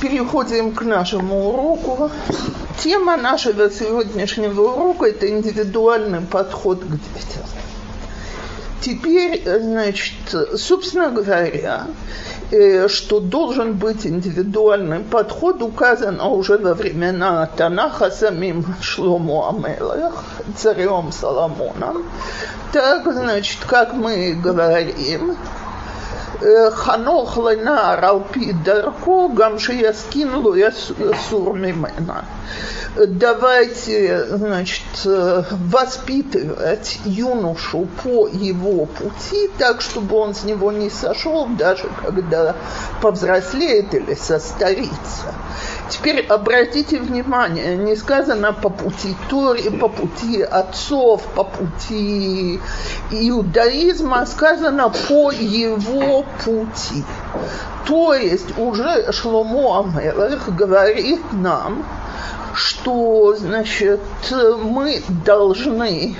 переходим к нашему уроку. Тема нашего сегодняшнего урока – это индивидуальный подход к детям. Теперь, значит, собственно говоря, э, что должен быть индивидуальный подход, указано уже во времена Танаха самим Шлому Амелах, царем Соломоном. Так, значит, как мы говорим, חנוך לנער על פי דרכו, גם שיסכין לו יסור ממנה. Давайте, значит, воспитывать юношу по его пути, так, чтобы он с него не сошел, даже когда повзрослеет или состарится. Теперь обратите внимание, не сказано по пути Тори, по пути отцов, по пути иудаизма, сказано по его пути. То есть уже Шломо Амелах говорит нам, что, значит, мы должны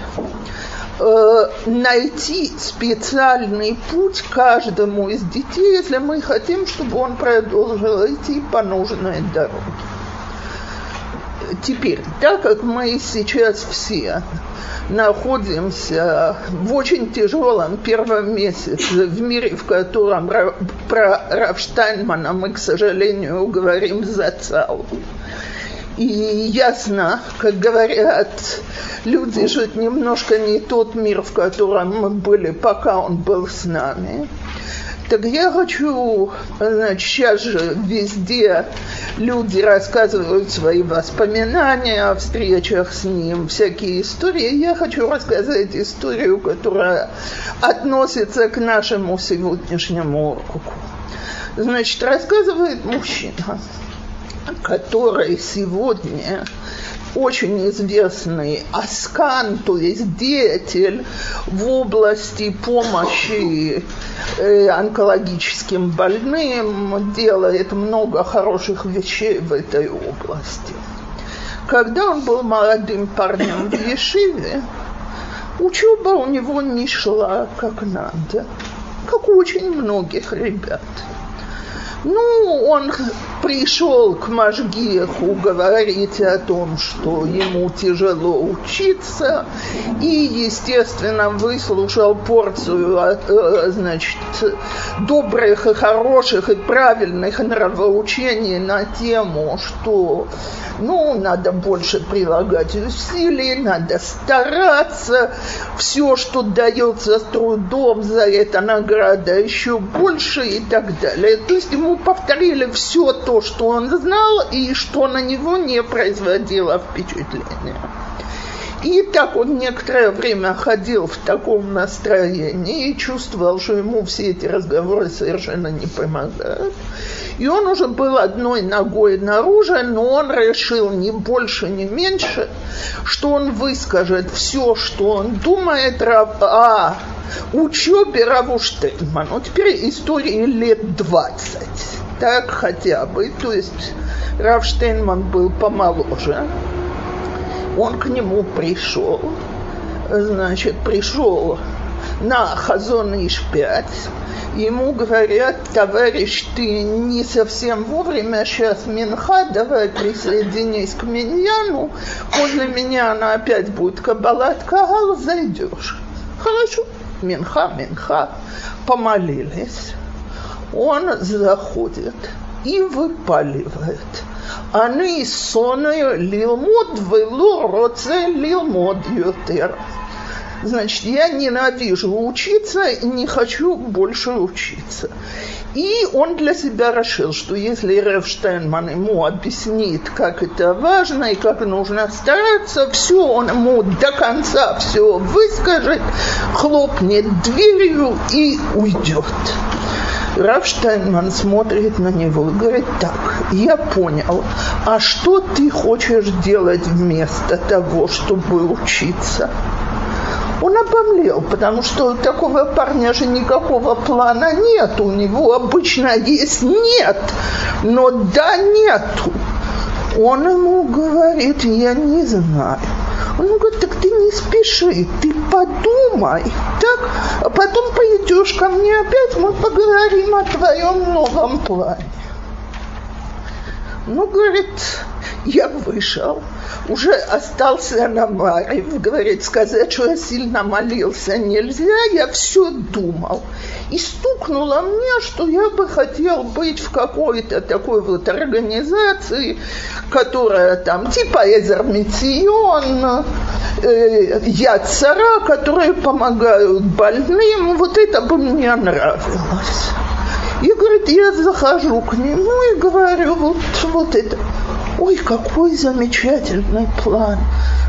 э, найти специальный путь каждому из детей, если мы хотим, чтобы он продолжил идти по нужной дороге. Теперь, так как мы сейчас все находимся в очень тяжелом первом месяце в мире, в котором про Рафштайнмана мы, к сожалению, говорим за цал. И ясно, как говорят люди, это немножко не тот мир, в котором мы были, пока он был с нами. Так я хочу, значит, сейчас же везде люди рассказывают свои воспоминания о встречах с ним, всякие истории. Я хочу рассказать историю, которая относится к нашему сегодняшнему уроку. Значит, рассказывает мужчина, который сегодня очень известный Аскан, то есть деятель в области помощи э, онкологическим больным, делает много хороших вещей в этой области. Когда он был молодым парнем в Ешиве, учеба у него не шла как надо, как у очень многих ребят – ну, он пришел к Машгеху говорить о том, что ему тяжело учиться, и, естественно, выслушал порцию, э, значит, добрых и хороших и правильных нравоучений на тему, что, ну, надо больше прилагать усилий, надо стараться, все, что дается с трудом, за это награда еще больше и так далее. То есть ему повторили все то, что он знал, и что на него не производило впечатления. И так он некоторое время ходил в таком настроении и чувствовал, что ему все эти разговоры совершенно не помогают. И он уже был одной ногой наружу, но он решил не больше, не меньше, что он выскажет все, что он думает о учебе Раву Штейнману. Теперь истории лет 20. Так хотя бы. То есть Рав Штейнман был помоложе. Он к нему пришел. Значит, пришел на Хазон Иш-5. Ему говорят, товарищ, ты не совсем вовремя, сейчас Минха, давай присоединись к Миньяну, после меня она опять будет Кабалат Кагал, зайдешь. Хорошо, Минха, Минха, помолились Он заходит и выпаливает. אני שונא ללמוד ולא רוצה ללמוד יותר. Значит, я ненавижу учиться и не хочу больше учиться. И он для себя решил, что если Рев Штайнман ему объяснит, как это важно и как нужно стараться, все, он ему до конца все выскажет, хлопнет дверью и уйдет. Раф Штайнман смотрит на него и говорит, так, я понял, а что ты хочешь делать вместо того, чтобы учиться? Он обомлел, потому что у такого парня же никакого плана нет. У него обычно есть нет, но да нету. Он ему говорит, я не знаю. Он говорит, так ты не спеши, ты подумай, так? А потом пойдешь ко мне опять, мы поговорим о твоем новом плане. Ну, говорит, я вышел, уже остался на Марив, говорит, сказать, что я сильно молился нельзя, я все думал. И стукнуло мне, что я бы хотел быть в какой-то такой вот организации, которая там типа Эзермицион, э, Яцара, которые помогают больным, вот это бы мне нравилось. И, говорит, я захожу к нему и говорю, вот, вот это. Ой, какой замечательный план.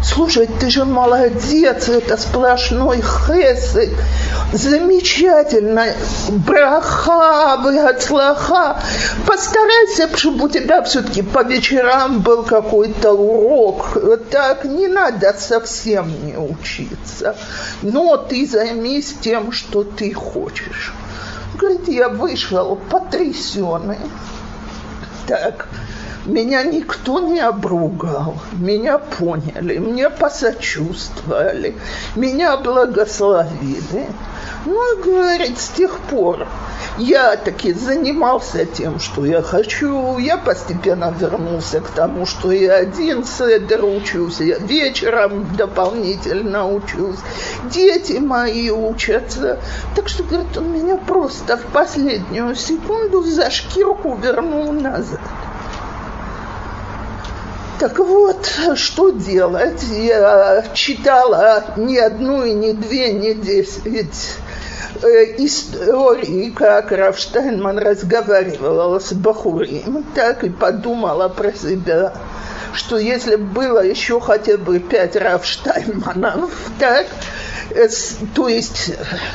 Слушай, ты же молодец, это сплошной хесед. Замечательно. Браха, выгоцлаха. Постарайся, чтобы у тебя все-таки по вечерам был какой-то урок. Так не надо совсем не учиться. Но ты займись тем, что ты хочешь. Говорит, я вышел потрясенный. Так, меня никто не обругал, меня поняли, мне посочувствовали, меня благословили. Ну, говорит, с тех пор я таки занимался тем, что я хочу. Я постепенно вернулся к тому, что я один седер учусь, я вечером дополнительно учусь. Дети мои учатся. Так что, говорит, он меня просто в последнюю секунду за шкирку вернул назад. Так вот, что делать? Я читала не одну и не две, не десять э, истории, как Рафштайнман разговаривал с Бахурим, так и подумала про себя, что если было еще хотя бы пять Рафштайнманов, так, то есть,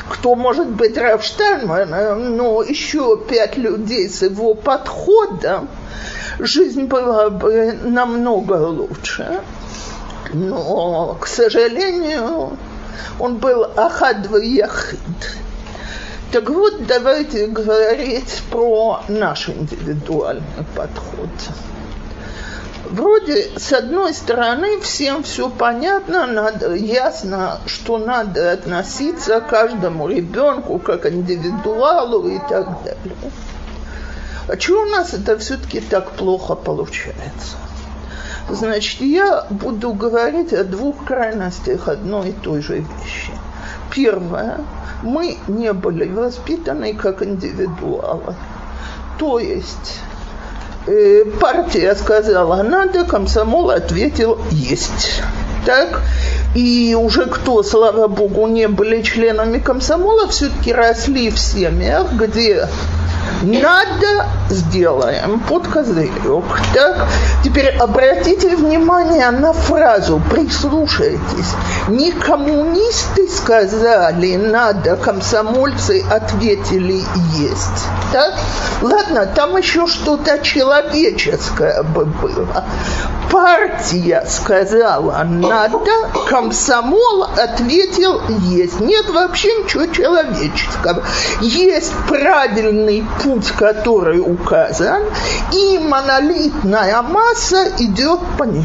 кто может быть Рафштайнманом, но еще пять людей с его подходом, жизнь была бы намного лучше. Но, к сожалению, он был ахадва. Так вот, давайте говорить про наш индивидуальный подход. Вроде, с одной стороны, всем все понятно, надо, ясно, что надо относиться к каждому ребенку как индивидуалу и так далее. А чего у нас это все-таки так плохо получается? Значит, я буду говорить о двух крайностях одной и той же вещи. Первое, мы не были воспитаны как индивидуалы. То есть э, партия сказала надо, комсомол ответил есть. Так? И уже кто, слава богу, не были членами комсомола, все-таки росли в семьях, где надо сделаем под козырек. Так, теперь обратите внимание на фразу, прислушайтесь. Не коммунисты сказали надо, комсомольцы ответили есть. Так? Ладно, там еще что-то человеческое бы было. Партия сказала надо, комсомол ответил есть. Нет вообще ничего человеческого. Есть правильный путь, который указан, и монолитная масса идет по нему.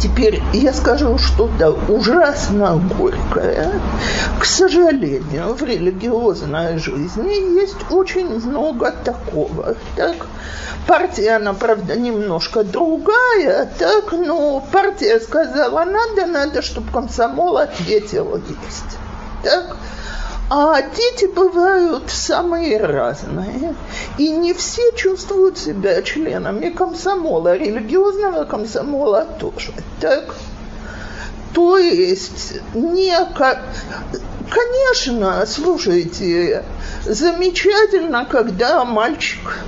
Теперь я скажу что-то ужасно горькое. К сожалению, в религиозной жизни есть очень много такого. Так? Партия, она, правда, немножко другая, так, но партия сказала, надо, надо, чтобы комсомол ответил есть. Так? А дети бывают самые разные. И не все чувствуют себя членами комсомола, религиозного комсомола тоже. Так? То есть, не Конечно, слушайте, замечательно, когда мальчик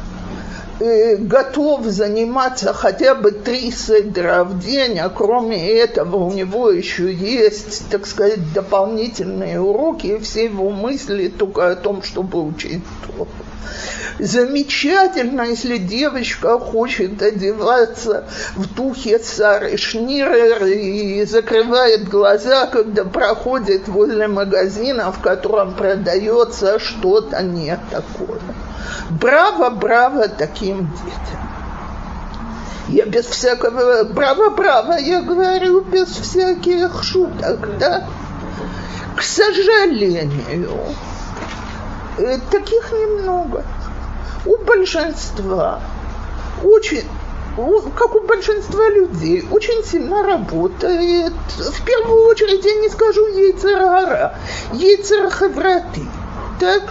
Э, готов заниматься хотя бы три седра в день, а кроме этого у него еще есть, так сказать, дополнительные уроки, и все его мысли только о том, чтобы учить. Замечательно, если девочка хочет одеваться в духе Сары Шнирер и закрывает глаза, когда проходит возле магазина, в котором продается что-то не такое. Браво, браво таким детям. Я без всякого браво, браво, я говорю без всяких шуток, да? К сожалению, э, таких немного. У большинства, очень как у большинства людей, очень сильно работает. В первую очередь, я не скажу яйцерара, яйцерхевраты. Так,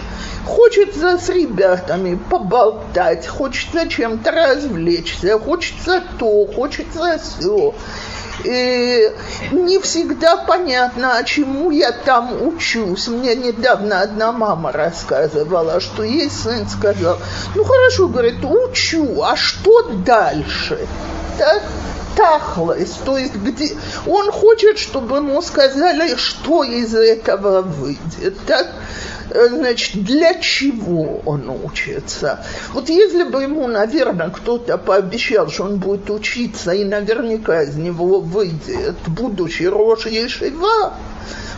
хочется с ребятами поболтать, хочется чем-то развлечься, хочется то, хочется все. И не всегда понятно, а чему я там учусь. Мне недавно одна мама рассказывала, что ей сын сказал, ну хорошо, говорит, учу, а что дальше? Так? тахлость, то есть где он хочет, чтобы ему сказали, что из этого выйдет. Так? Значит, для чего он учится. Вот если бы ему, наверное, кто-то пообещал, что он будет учиться, и наверняка из него выйдет будущий Рош Ешива,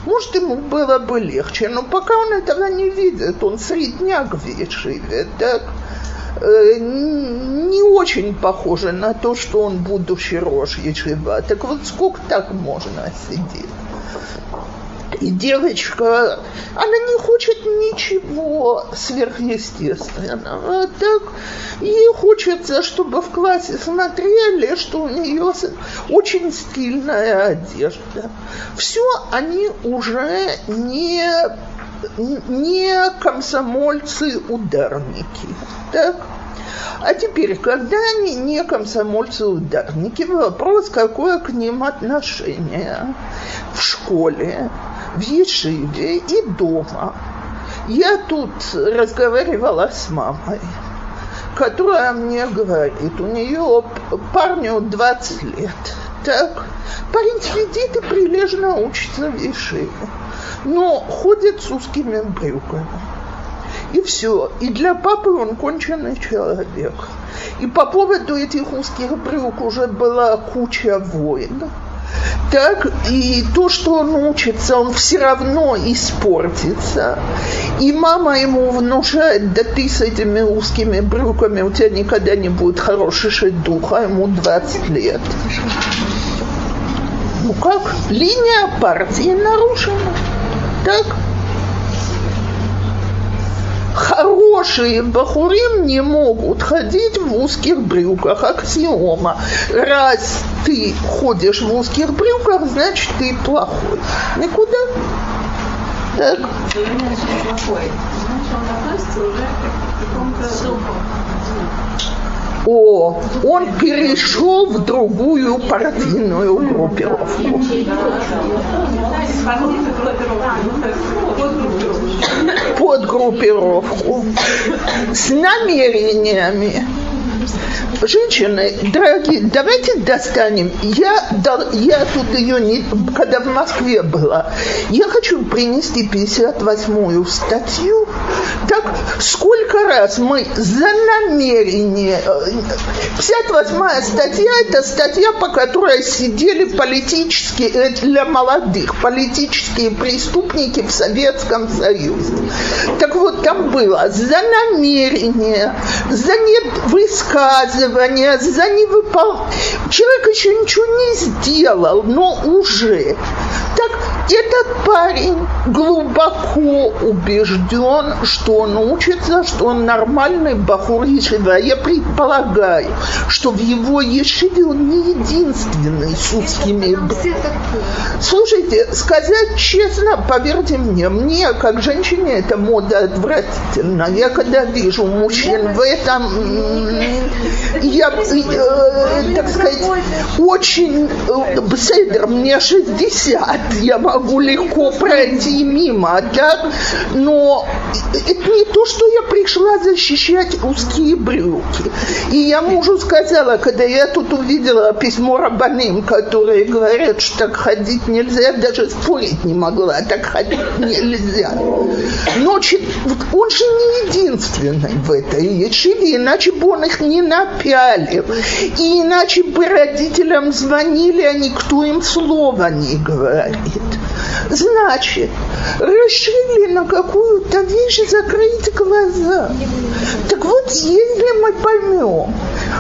может, ему было бы легче, но пока он этого не видит, он средняк в Ешиве, так э, не очень похоже на то, что он будущий Рош Ешива. Так вот, сколько так можно сидеть? И девочка, она не хочет ничего сверхъестественного. Так ей хочется, чтобы в классе смотрели, что у нее очень стильная одежда. Все они уже не, не комсомольцы-ударники. Так? А теперь, когда они не комсомольцы-ударники, вопрос, какое к ним отношение в школе, в Ешиве и дома. Я тут разговаривала с мамой, которая мне говорит, у нее парню 20 лет. Так, парень сидит и прилежно учится в Ешиве, но ходит с узкими брюками. И все. И для папы он конченый человек. И по поводу этих узких брюк уже была куча войн так и то, что он учится, он все равно испортится. И мама ему внушает, да ты с этими узкими брюками, у тебя никогда не будет хороший шедух, а ему 20 лет. Ну как? Линия партии нарушена. Так? Хорошие бахурим не могут ходить в узких брюках. Аксиома. Раз ты ходишь в узких брюках, значит ты плохой. Никуда. Так. О, он перешел в другую партийную группировку. Под группировку с намерениями Женщины, дорогие, давайте достанем. Я, я тут ее не, когда в Москве была, я хочу принести 58-ю статью. Так сколько раз мы за намерение... 58-я статья – это статья, по которой сидели политические, э, для молодых, политические преступники в Советском Союзе. Так вот, там было за намерение, за невысказывание, высказывания, за невыполнение. Человек еще ничего не сделал, но уже. Так этот парень глубоко убежден, что он учится, что он нормальный бахур Ешива. Я предполагаю, что в его Ешиве он не единственный с узкими... Слушайте, сказать честно, поверьте мне, мне, как женщине, эта мода отвратительна. Я когда вижу мужчин в этом, я, э, так сказать, очень... Э, бседер, мне 60, я могу легко пройти мимо, так? Но это не то, что я пришла защищать узкие брюки. И я мужу сказала, когда я тут увидела письмо Рабаным, которые говорят, что так ходить нельзя, даже спорить не могла, так ходить нельзя. Но он же не единственный в этой ячиве, иначе бы он их не напялил. И иначе бы родителям звонили, а никто им слова не говорит. Значит, решили на какую-то вещь закрыть глаза. Так вот, если мы поймем,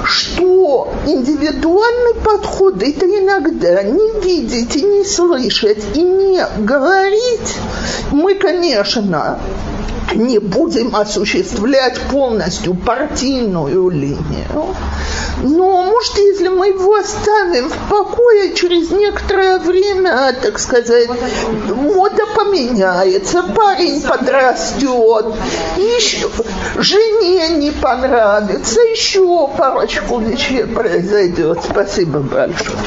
что индивидуальный подход – это иногда не видеть и не слышать, и не говорить, мы, конечно, не будем осуществлять полностью партийную линию. Но, может, если мы его оставим в покое, через некоторое время, так сказать, мода поменяется, парень подрастет, еще жене не понравится, еще парочку вещей произойдет. Спасибо большое.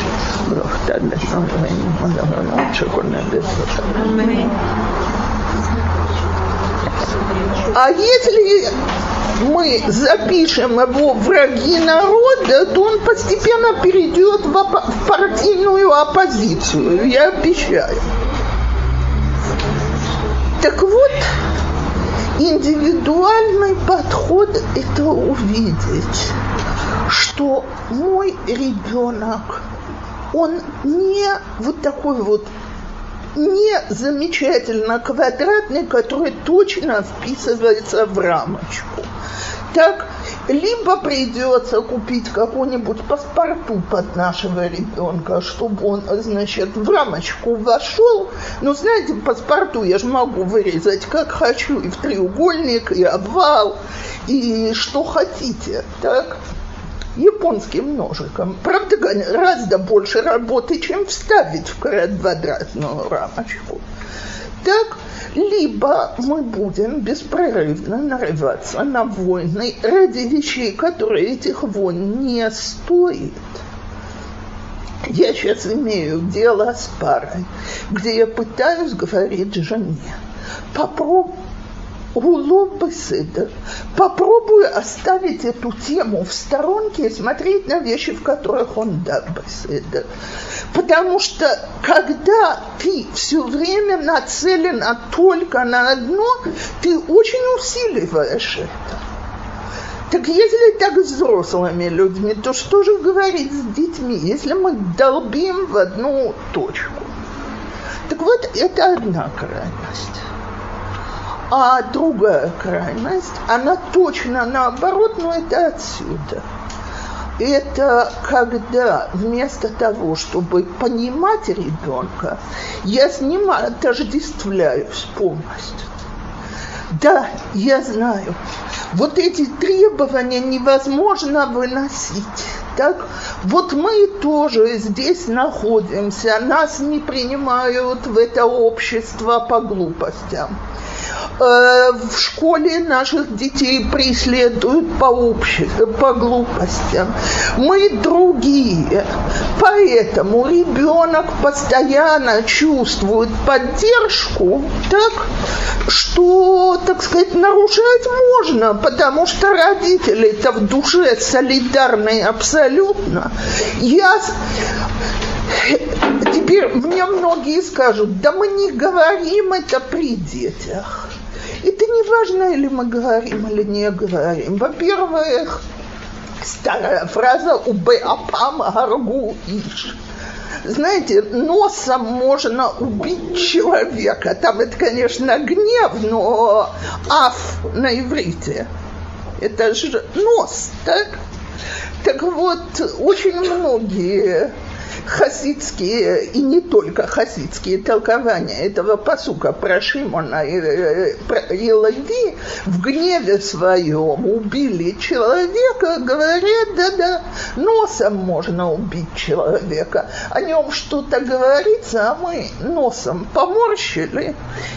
А если мы запишем его враги народа, то он постепенно перейдет в, оп- в партийную оппозицию, я обещаю. Так вот, индивидуальный подход – это увидеть, что мой ребенок, он не вот такой вот не замечательно квадратный, который точно вписывается в рамочку. Так, либо придется купить какой-нибудь паспорту под нашего ребенка, чтобы он, значит, в рамочку вошел. Ну, знаете, паспорту я же могу вырезать как хочу, и в треугольник, и обвал, и что хотите, так? Японским ножиком. Правда, гораздо больше работы, чем вставить в квадратную рамочку. Так, либо мы будем беспрерывно нарываться на войны ради вещей, которые этих войн не стоят. Я сейчас имею дело с парой, где я пытаюсь говорить жене, попробуй Улов Беседа. Попробую оставить эту тему в сторонке и смотреть на вещи, в которых он да Беседа. Потому что когда ты все время нацелена только на одно, ты очень усиливаешь это. Так если так с взрослыми людьми, то что же говорить с детьми, если мы долбим в одну точку? Так вот, это одна крайность. А другая крайность, она точно наоборот, но это отсюда. Это когда вместо того, чтобы понимать ребенка, я с ним отождествляюсь полностью. Да, я знаю. Вот эти требования невозможно выносить. Так, вот мы тоже здесь находимся, нас не принимают в это общество по глупостям. Э, в школе наших детей преследуют по, обществу, по глупостям. Мы другие. Поэтому ребенок постоянно чувствует поддержку, так, что, так сказать, нарушать можно, потому что родители-то в душе солидарны абсолютно. Я Теперь мне многие скажут, да мы не говорим это при детях. Это не важно, или мы говорим, или не говорим. Во-первых, старая фраза «убе апам гаргу иш». Знаете, носом можно убить человека. Там это, конечно, гнев, но аф на иврите. Это же нос, так? Так вот, очень многие хасидские и не только хасидские толкования этого посука про Шимона и, э, и Леви в гневе своем убили человека, говорят, да-да, носом можно убить человека. О нем что-то говорится, а мы носом поморщили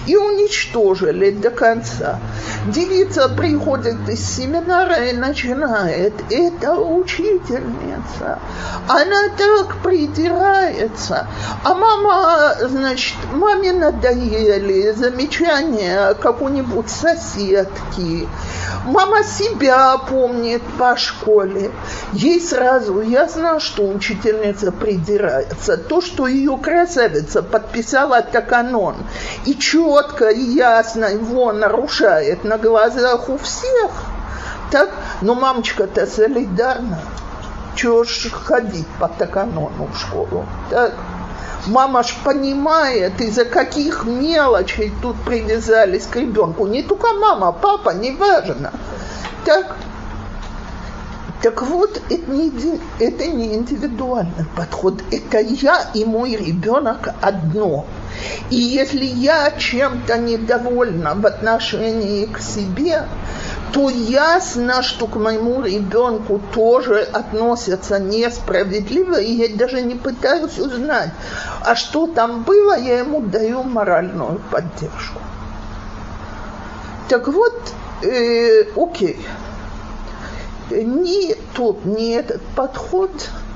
и уничтожили до конца. Девица приходит из семинара и начинает, это учительница. Она так придет придирается. А мама, значит, маме надоели замечания какой-нибудь соседки. Мама себя помнит по школе. Ей сразу ясно, что учительница придирается. То, что ее красавица подписала таканон и четко и ясно его нарушает на глазах у всех, так, но мамочка-то солидарна чего ж ходить по таканону в школу? Так? Мама ж понимает, из-за каких мелочей тут привязались к ребенку. Не только мама, папа, неважно. Так, так вот, это не, это не индивидуальный подход. Это я и мой ребенок одно. И если я чем-то недовольна в отношении к себе, то ясно, что к моему ребенку тоже относятся несправедливо, и я даже не пытаюсь узнать, а что там было, я ему даю моральную поддержку. Так вот, э, окей, ни тот, ни этот подход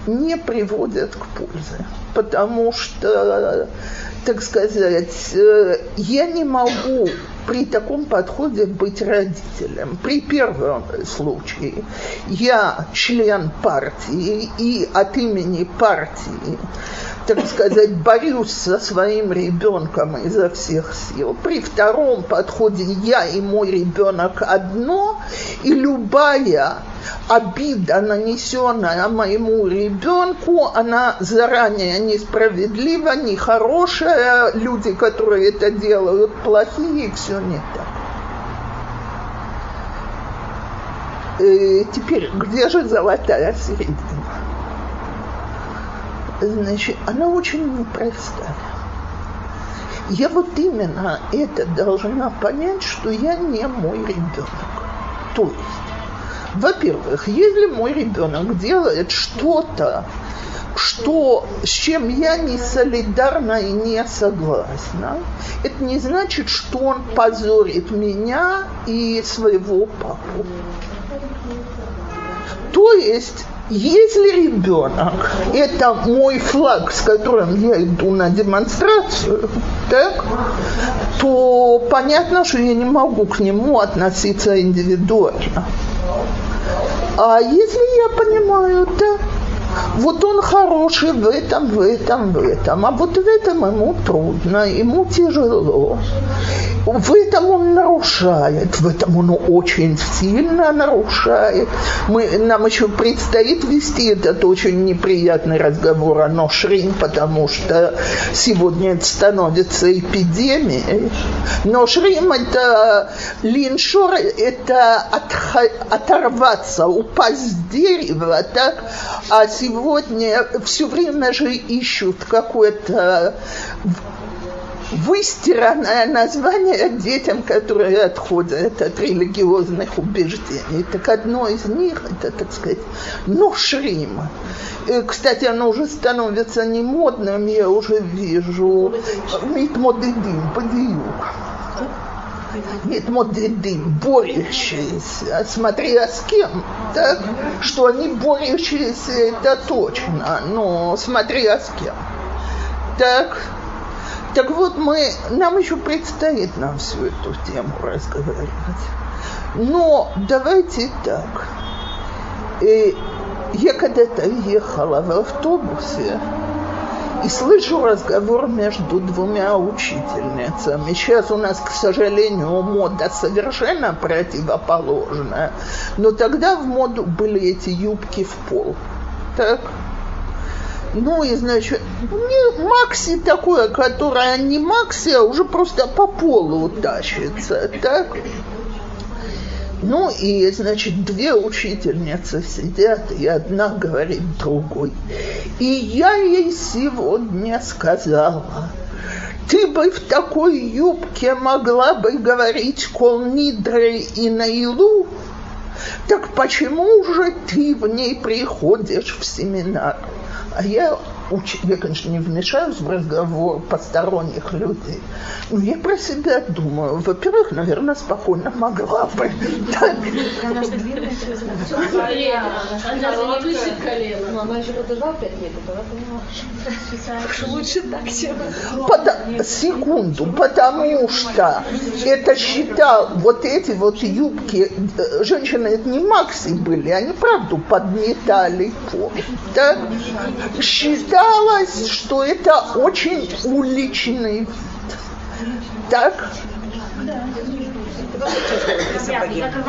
не приводят к пользе, потому что, так сказать, э, я не могу при таком подходе быть родителем. При первом случае я член партии и от имени партии так сказать, борюсь со своим ребенком изо всех сил. При втором подходе я и мой ребенок одно, и любая обида, нанесенная моему ребенку, она заранее несправедлива, нехорошая, люди, которые это делают, плохие, все не так. И э, теперь, где же золотая середина? значит, она очень непростая. Я вот именно это должна понять, что я не мой ребенок. То есть, во-первых, если мой ребенок делает что-то, что, с чем я не солидарна и не согласна, это не значит, что он позорит меня и своего папу. То есть если ребенок – это мой флаг, с которым я иду на демонстрацию, так, то понятно, что я не могу к нему относиться индивидуально. А если я понимаю, так, вот он хороший в этом, в этом, в этом, а вот в этом ему трудно, ему тяжело. В этом он нарушает, в этом он очень сильно нарушает. Мы, нам еще предстоит вести этот очень неприятный разговор о ношрин, потому что сегодня это становится эпидемией. Ношрим – это линшор, это оторваться, упасть с дерева, так? А сегодня все время же ищут какое-то выстиранное название детям, которые отходят от религиозных убеждений. Так одно из них, это, так сказать, ношрим. И, кстати, оно уже становится не модным, я уже вижу. Митмодедим, подиюк. Митмодедим, борющиеся, смотря с кем, так? Что они борющиеся, это точно, но смотря с кем. Так, так вот, мы, нам еще предстоит нам всю эту тему разговаривать. Но давайте так. И я когда-то ехала в автобусе и слышу разговор между двумя учительницами. Сейчас у нас, к сожалению, мода совершенно противоположная. Но тогда в моду были эти юбки в пол. Так? Ну и значит, не Макси такое, которое не Макси, а уже просто по полу тащится, так? Ну и, значит, две учительницы сидят, и одна говорит другой. И я ей сегодня сказала, ты бы в такой юбке могла бы говорить кол нидры и наилу, так почему же ты в ней приходишь в семинар? А я, уч... я, конечно, не вмешаюсь в разговор посторонних людей, но я про себя думаю. Во-первых, наверное, спокойно могла бы. Так. Лучше так Секунду, потому что это считал, вот эти вот юбки, э, женщины это не Макси были, они правду подметали пол. Так? Считалось, что это очень уличный вид. Так?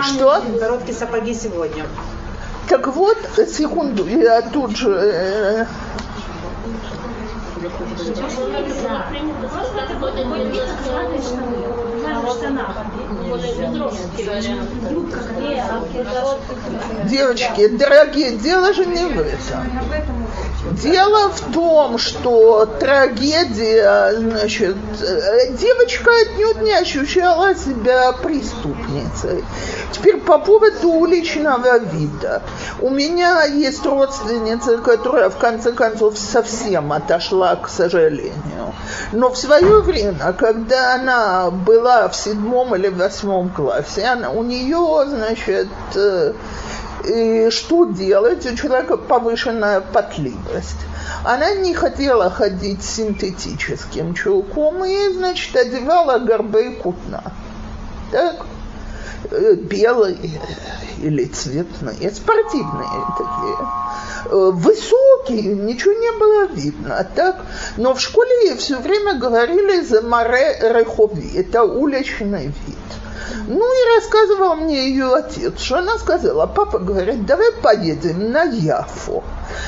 Что? Короткие сапоги сегодня. Так вот, секунду, я тут же... Э, Девочки, дорогие, дело же не в этом. Дело в том, что трагедия, значит, девочка отнюдь не ощущала себя преступницей. Теперь по поводу уличного вида. У меня есть родственница, которая в конце концов совсем отошла, к сожалению. Но в свое время, когда она была в седьмом или восьмом классе, она, у нее, значит, э, и что делать? У человека повышенная потливость. Она не хотела ходить синтетическим чулком и, значит, одевала горбы кутна. Так? Э, белые или цветные, спортивные такие. Э, высокие, ничего не было видно, так? Но в школе все время говорили за море рехови, это уличный вид. Ну и рассказывал мне ее отец, что она сказала, папа говорит, давай поедем на Яфу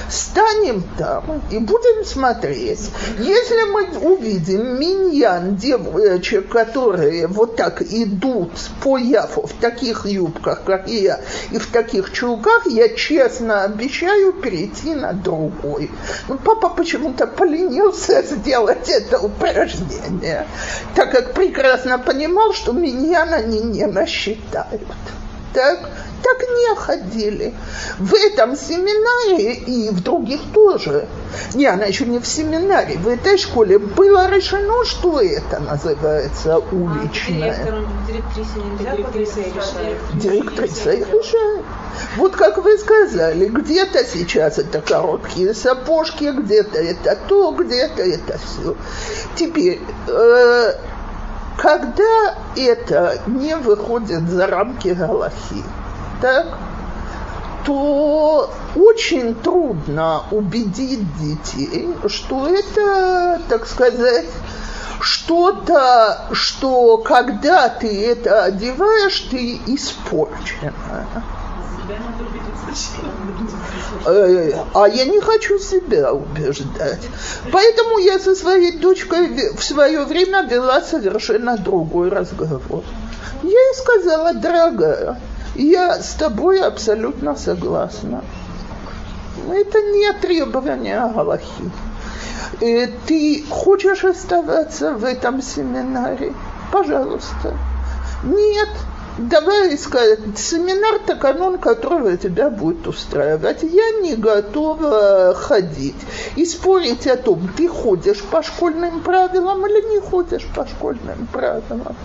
станем там и будем смотреть. Если мы увидим миньян девочек, которые вот так идут по Яфу в таких юбках, как я, и в таких чулках, я честно обещаю перейти на другой. Но ну, папа почему-то поленился сделать это упражнение, так как прекрасно понимал, что миньян они не насчитают. Так? так не ходили. В этом семинаре и в других тоже. Не, она еще не в семинаре. В этой школе было решено, что это называется уличное. А директриса, директриса решает. Директриса их решает. Вот как вы сказали, где-то сейчас это короткие сапожки, где-то это то, где-то это все. Теперь, э, когда это не выходит за рамки Галахи, так, то очень трудно убедить детей, что это, так сказать, что-то, что когда ты это одеваешь, ты испорчена. А я не хочу себя убеждать. Поэтому я со своей дочкой в свое время вела совершенно другой разговор. Я ей сказала, дорогая, я с тобой абсолютно согласна. Это не требование Галахи. Э, ты хочешь оставаться в этом семинаре? Пожалуйста. Нет, давай искать семинар канон, которого тебя будет устраивать. Я не готова ходить и спорить о том, ты ходишь по школьным правилам или не ходишь по школьным правилам.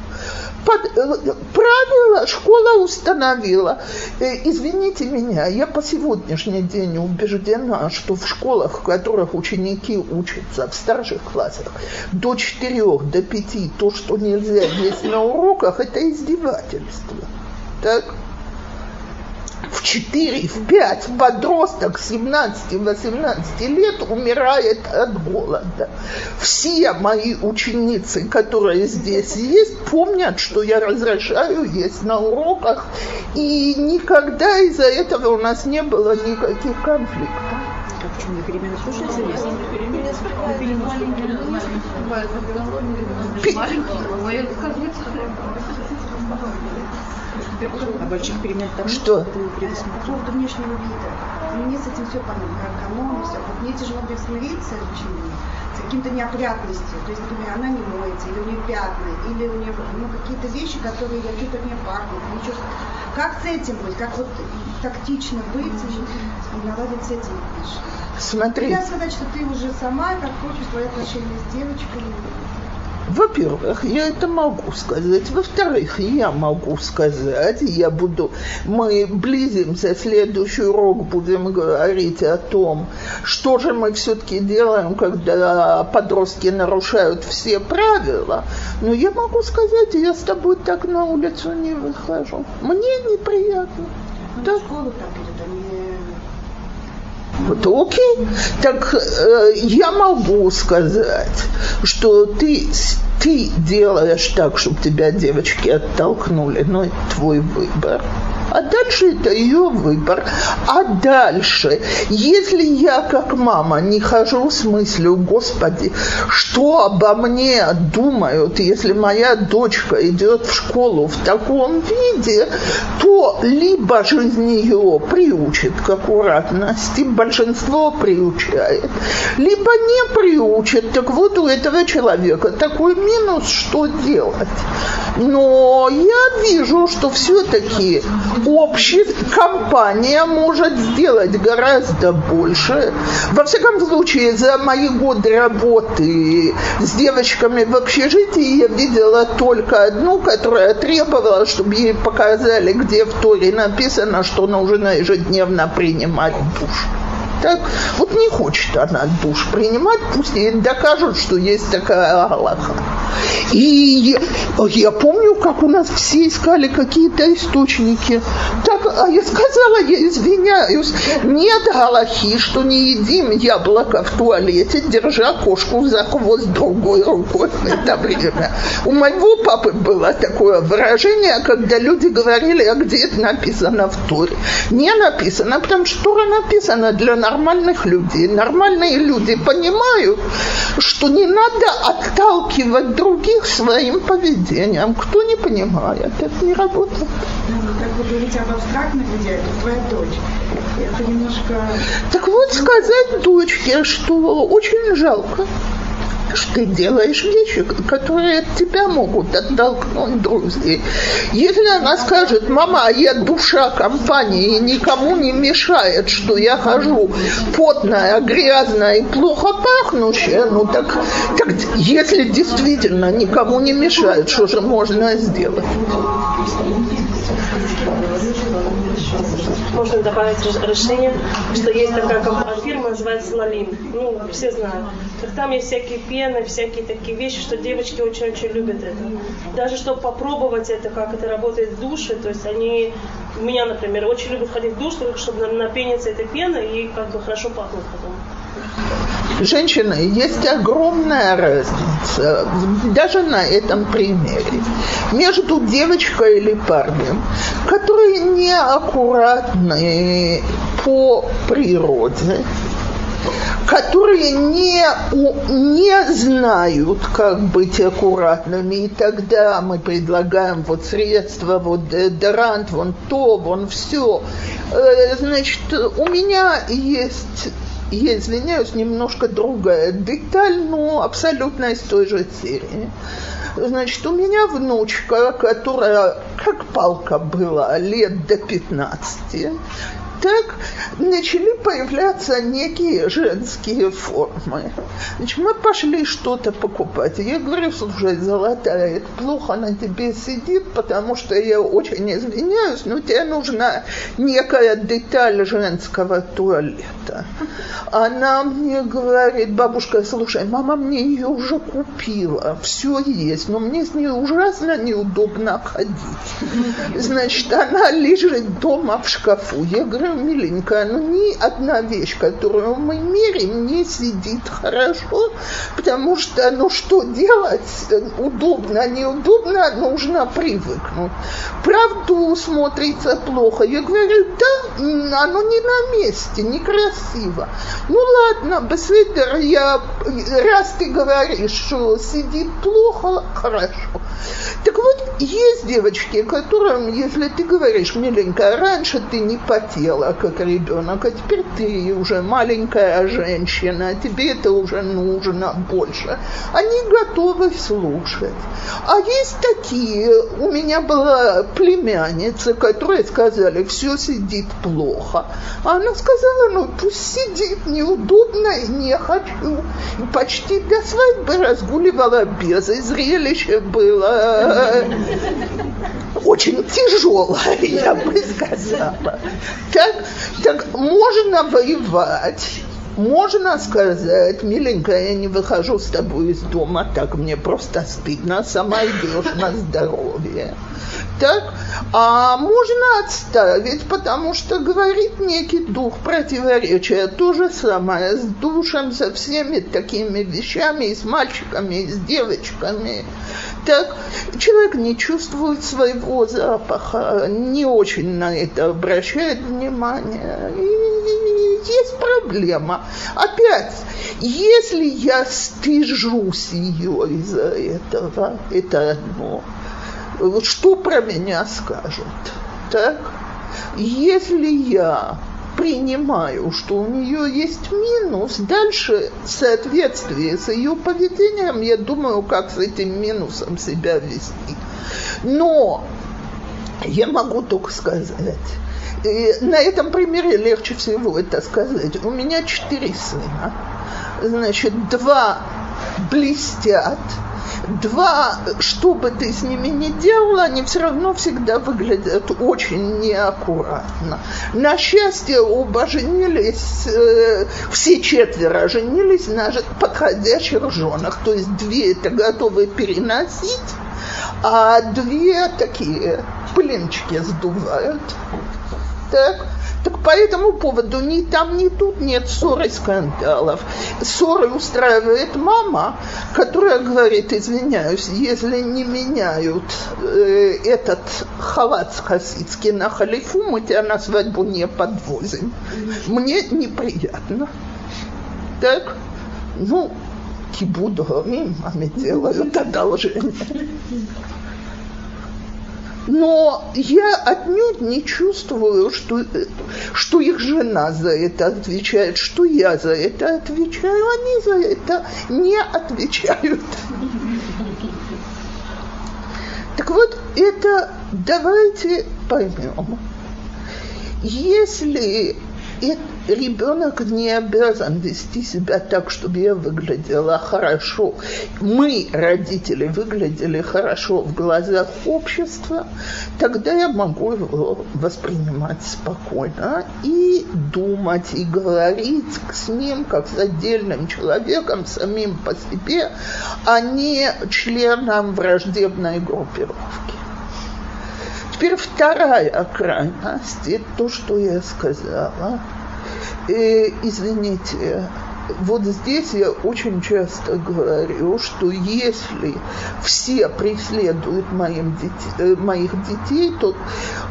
Под, э, правила школа установила. Э, извините меня, я по сегодняшний день убеждена, что в школах, в которых ученики учатся в старших классах до 4, до 5, то, что нельзя есть на уроках, это издевательство. Так? В 4, в 5 подросток 17-18 лет умирает от голода. Все мои ученицы, которые здесь есть, помнят, что я разрешаю есть на уроках, и никогда из-за этого у нас не было никаких конфликтов. А почему слушается? А больших перемен там что? Поводу внешнего вида. Мне с этим все канон, все. Вот мне тяжело смириться почему? с каким-то неопрятностью. То есть, например, она не моется, или у нее пятна, или у нее ну, какие-то вещи, которые я чуть от нее пахнут. Ничего. Как с этим быть? Как вот тактично быть и, и наладить с этим отношения? Смотри. Нельзя сказать, что ты уже сама, как хочешь, твои отношения с девочкой. Во-первых, я это могу сказать. Во-вторых, я могу сказать, я буду, мы близимся, следующий урок будем говорить о том, что же мы все-таки делаем, когда подростки нарушают все правила. Но я могу сказать, я с тобой так на улицу не выхожу. Мне неприятно. Ну, да. школу так вот окей, так э, я могу сказать, что ты, ты делаешь так, чтобы тебя девочки оттолкнули, но это твой выбор. А дальше это ее выбор. А дальше, если я как мама не хожу с мыслью, Господи, что обо мне думают, если моя дочка идет в школу в таком виде, то либо жизнь ее приучит к аккуратности, большинство приучает, либо не приучит. Так вот у этого человека такой минус, что делать. Но я вижу, что все-таки общая компания может сделать гораздо больше. Во всяком случае, за мои годы работы с девочками в общежитии я видела только одну, которая требовала, чтобы ей показали, где в Торе написано, что нужно ежедневно принимать душ так? Вот не хочет она душ принимать, пусть ей докажут, что есть такая Аллаха. И я помню, как у нас все искали какие-то источники. Так, а я сказала, я извиняюсь, нет Аллахи, что не едим яблоко в туалете, держа кошку за хвост другой рукой это время. У моего папы было такое выражение, когда люди говорили, а где это написано в Торе. Не написано, потому что Тора написана для нормальных нормальных людей. Нормальные люди понимают, что не надо отталкивать других своим поведением. Кто не понимает, это не работает. Ну, как вы говорите об абстрактных людях, это твоя дочь. Это немножко... Так вот сказать дочке, что очень жалко, ты делаешь вещи, которые от тебя могут оттолкнуть друзей. Если она скажет, мама, я душа компании, и никому не мешает, что я хожу потная, грязная и плохо пахнущая, ну так, так если действительно никому не мешает, что же можно сделать? можно добавить решение, что есть такая фирма, называется Лалим. Ну, все знают. Так там есть всякие пены, всякие такие вещи, что девочки очень-очень любят это. Даже чтобы попробовать это, как это работает в душе, то есть они, у меня, например, очень любят ходить в душ, чтобы напениться этой пеной и как бы хорошо пахнуть потом. Женщины, есть огромная разница, даже на этом примере, между девочкой или парнем, которые неаккуратны по природе, которые не, не знают, как быть аккуратными, и тогда мы предлагаем вот средства, вот деодорант, вон то, вон все. Э, значит, у меня есть я извиняюсь, немножко другая деталь, но абсолютно из той же серии. Значит, у меня внучка, которая как палка была лет до 15, так начали появляться некие женские формы. Значит, мы пошли что-то покупать. Я говорю, слушай, золотая, это плохо на тебе сидит, потому что я очень извиняюсь, но тебе нужна некая деталь женского туалета. Она мне говорит, бабушка, слушай, мама мне ее уже купила, все есть, но мне с ней ужасно неудобно ходить. Значит, она лежит дома в шкафу. Я говорю, миленькая, ну ни одна вещь, которую мы мерим, не сидит хорошо, потому что, ну что делать, удобно, неудобно, нужно привыкнуть. Правду смотрится плохо. Я говорю, да, оно не на месте, некрасиво. Ну ладно, беседер, я, раз ты говоришь, что сидит плохо, хорошо. Так вот, есть девочки, которым, если ты говоришь, миленькая, раньше ты не потела, как ребенок, а теперь ты уже маленькая женщина, тебе это уже нужно больше. Они готовы слушать. А есть такие, у меня была племянница, которые сказали, все сидит плохо. А она сказала, ну пусть сидит, неудобно, и не хочу. И почти до свадьбы разгуливала без, и зрелище было очень тяжелое, я бы сказала. Так, так можно воевать, можно сказать, миленькая, я не выхожу с тобой из дома, так мне просто стыдно, сама идешь на здоровье. Так, а можно отставить, потому что говорит некий дух противоречия. То же самое с душем, со всеми такими вещами, и с мальчиками, и с девочками. Так, человек не чувствует своего запаха, не очень на это обращает внимание. И есть проблема. Опять, если я стыжусь ее из-за этого, это одно. Что про меня скажут? Так? Если я принимаю, что у нее есть минус, дальше в соответствии с ее поведением я думаю, как с этим минусом себя вести. Но я могу только сказать, и на этом примере легче всего это сказать. У меня четыре сына. Значит, два блестят, Два, что бы ты с ними ни делала, они все равно всегда выглядят очень неаккуратно. На счастье, оба женились, э, все четверо женились на подходящих женах. То есть две это готовы переносить, а две такие пылинчики сдувают. Так. Так по этому поводу ни там, ни тут нет ссоры, скандалов. Ссоры устраивает мама, которая говорит, извиняюсь, если не меняют э, этот халат с хасидский на халифу, мы тебя на свадьбу не подвозим. Мне неприятно. Так? Ну, кибуду, маме делают одолжение но я отнюдь не чувствую, что, что их жена за это отвечает, что я за это отвечаю, они за это не отвечают. Так вот, это давайте поймем. Если и ребенок не обязан вести себя так, чтобы я выглядела хорошо. Мы, родители, выглядели хорошо в глазах общества, тогда я могу его воспринимать спокойно и думать, и говорить с ним, как с отдельным человеком, самим по себе, а не членом враждебной группировки. Теперь вторая крайность, это то, что я сказала. И, извините, вот здесь я очень часто говорю, что если все преследуют моим дети, э, моих детей, то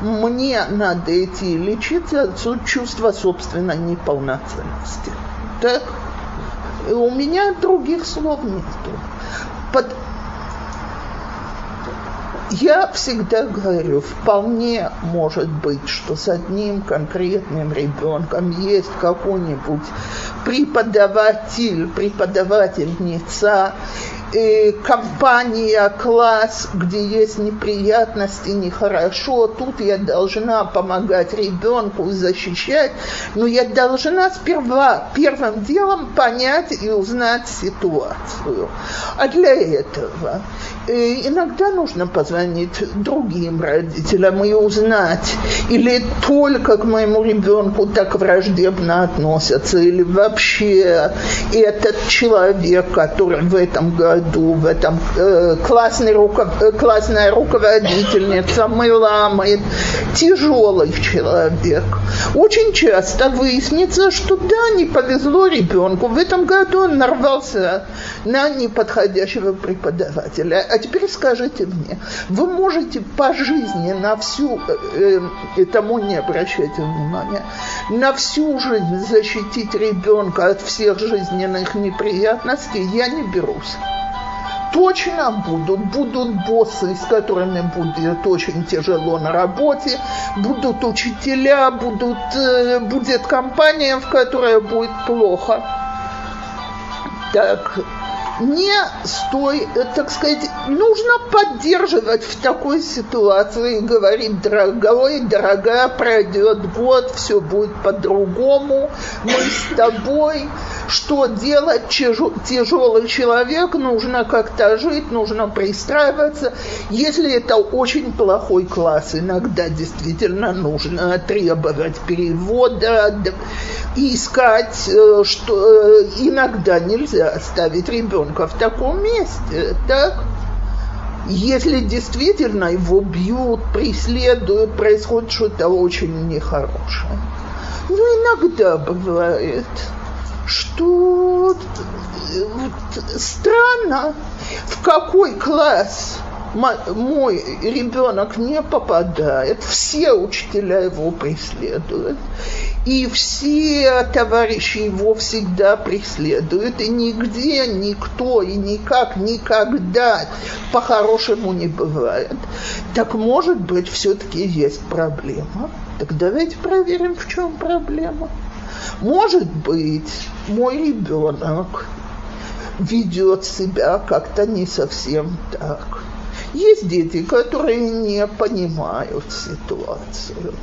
мне надо идти лечиться от чувства собственной неполноценности. Так? И у меня других слов. Под я всегда говорю, вполне может быть, что с одним конкретным ребенком есть какой-нибудь преподаватель, преподавательница, э, компания, класс, где есть неприятности, нехорошо, тут я должна помогать ребенку, защищать, но я должна сперва первым делом понять и узнать ситуацию. А для этого э, иногда нужно позвонить другим родителям и узнать, или только к моему ребенку так враждебно относятся, или вообще этот человек, который в этом году в этом э, классный руков, э, классная руководительница Мыламы, тяжелый человек. Очень часто выяснится, что да, не повезло ребенку. В этом году он нарвался на неподходящего преподавателя. А теперь скажите мне, вы можете по жизни на всю, э, э тому не обращайте внимания, на всю жизнь защитить ребенка от всех жизненных неприятностей, я не берусь точно будут. Будут боссы, с которыми будет очень тяжело на работе, будут учителя, будут, э, будет компания, в которой будет плохо. Так, не стой, э, так сказать, нужно поддерживать в такой ситуации, говорить, дорогой, дорогая, пройдет год, все будет по-другому, мы с тобой, что делать, тяжелый человек, нужно как-то жить, нужно пристраиваться. Если это очень плохой класс, иногда действительно нужно требовать перевода, искать, э, что э, иногда нельзя оставить ребенка в таком месте, так? Если действительно его бьют, преследуют, происходит что-то очень нехорошее. Ну, иногда бывает, что вот странно, в какой класс мой ребенок не попадает, все учителя его преследуют, и все товарищи его всегда преследуют, и нигде никто и никак никогда по-хорошему не бывает. Так может быть, все-таки есть проблема. Так давайте проверим, в чем проблема. Может быть, мой ребенок ведет себя как-то не совсем так. Есть дети, которые не понимают ситуацию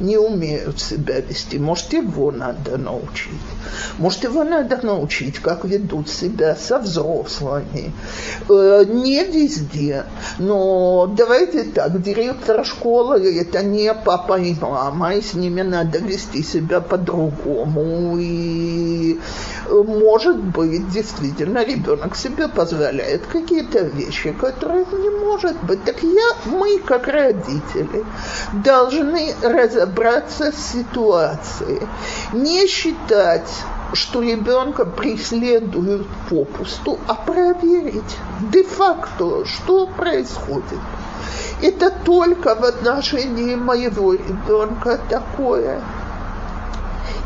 не умеют себя вести. Может, его надо научить. Может, его надо научить, как ведут себя со взрослыми. Э, не везде, но давайте так, директор школы – это не папа и мама, и с ними надо вести себя по-другому. И, может быть, действительно, ребенок себе позволяет какие-то вещи, которые не может быть. Так я, мы, как родители, должны разобраться с ситуацией. Не считать, что ребенка преследуют попусту, а проверить де-факто, что происходит. Это только в отношении моего ребенка такое.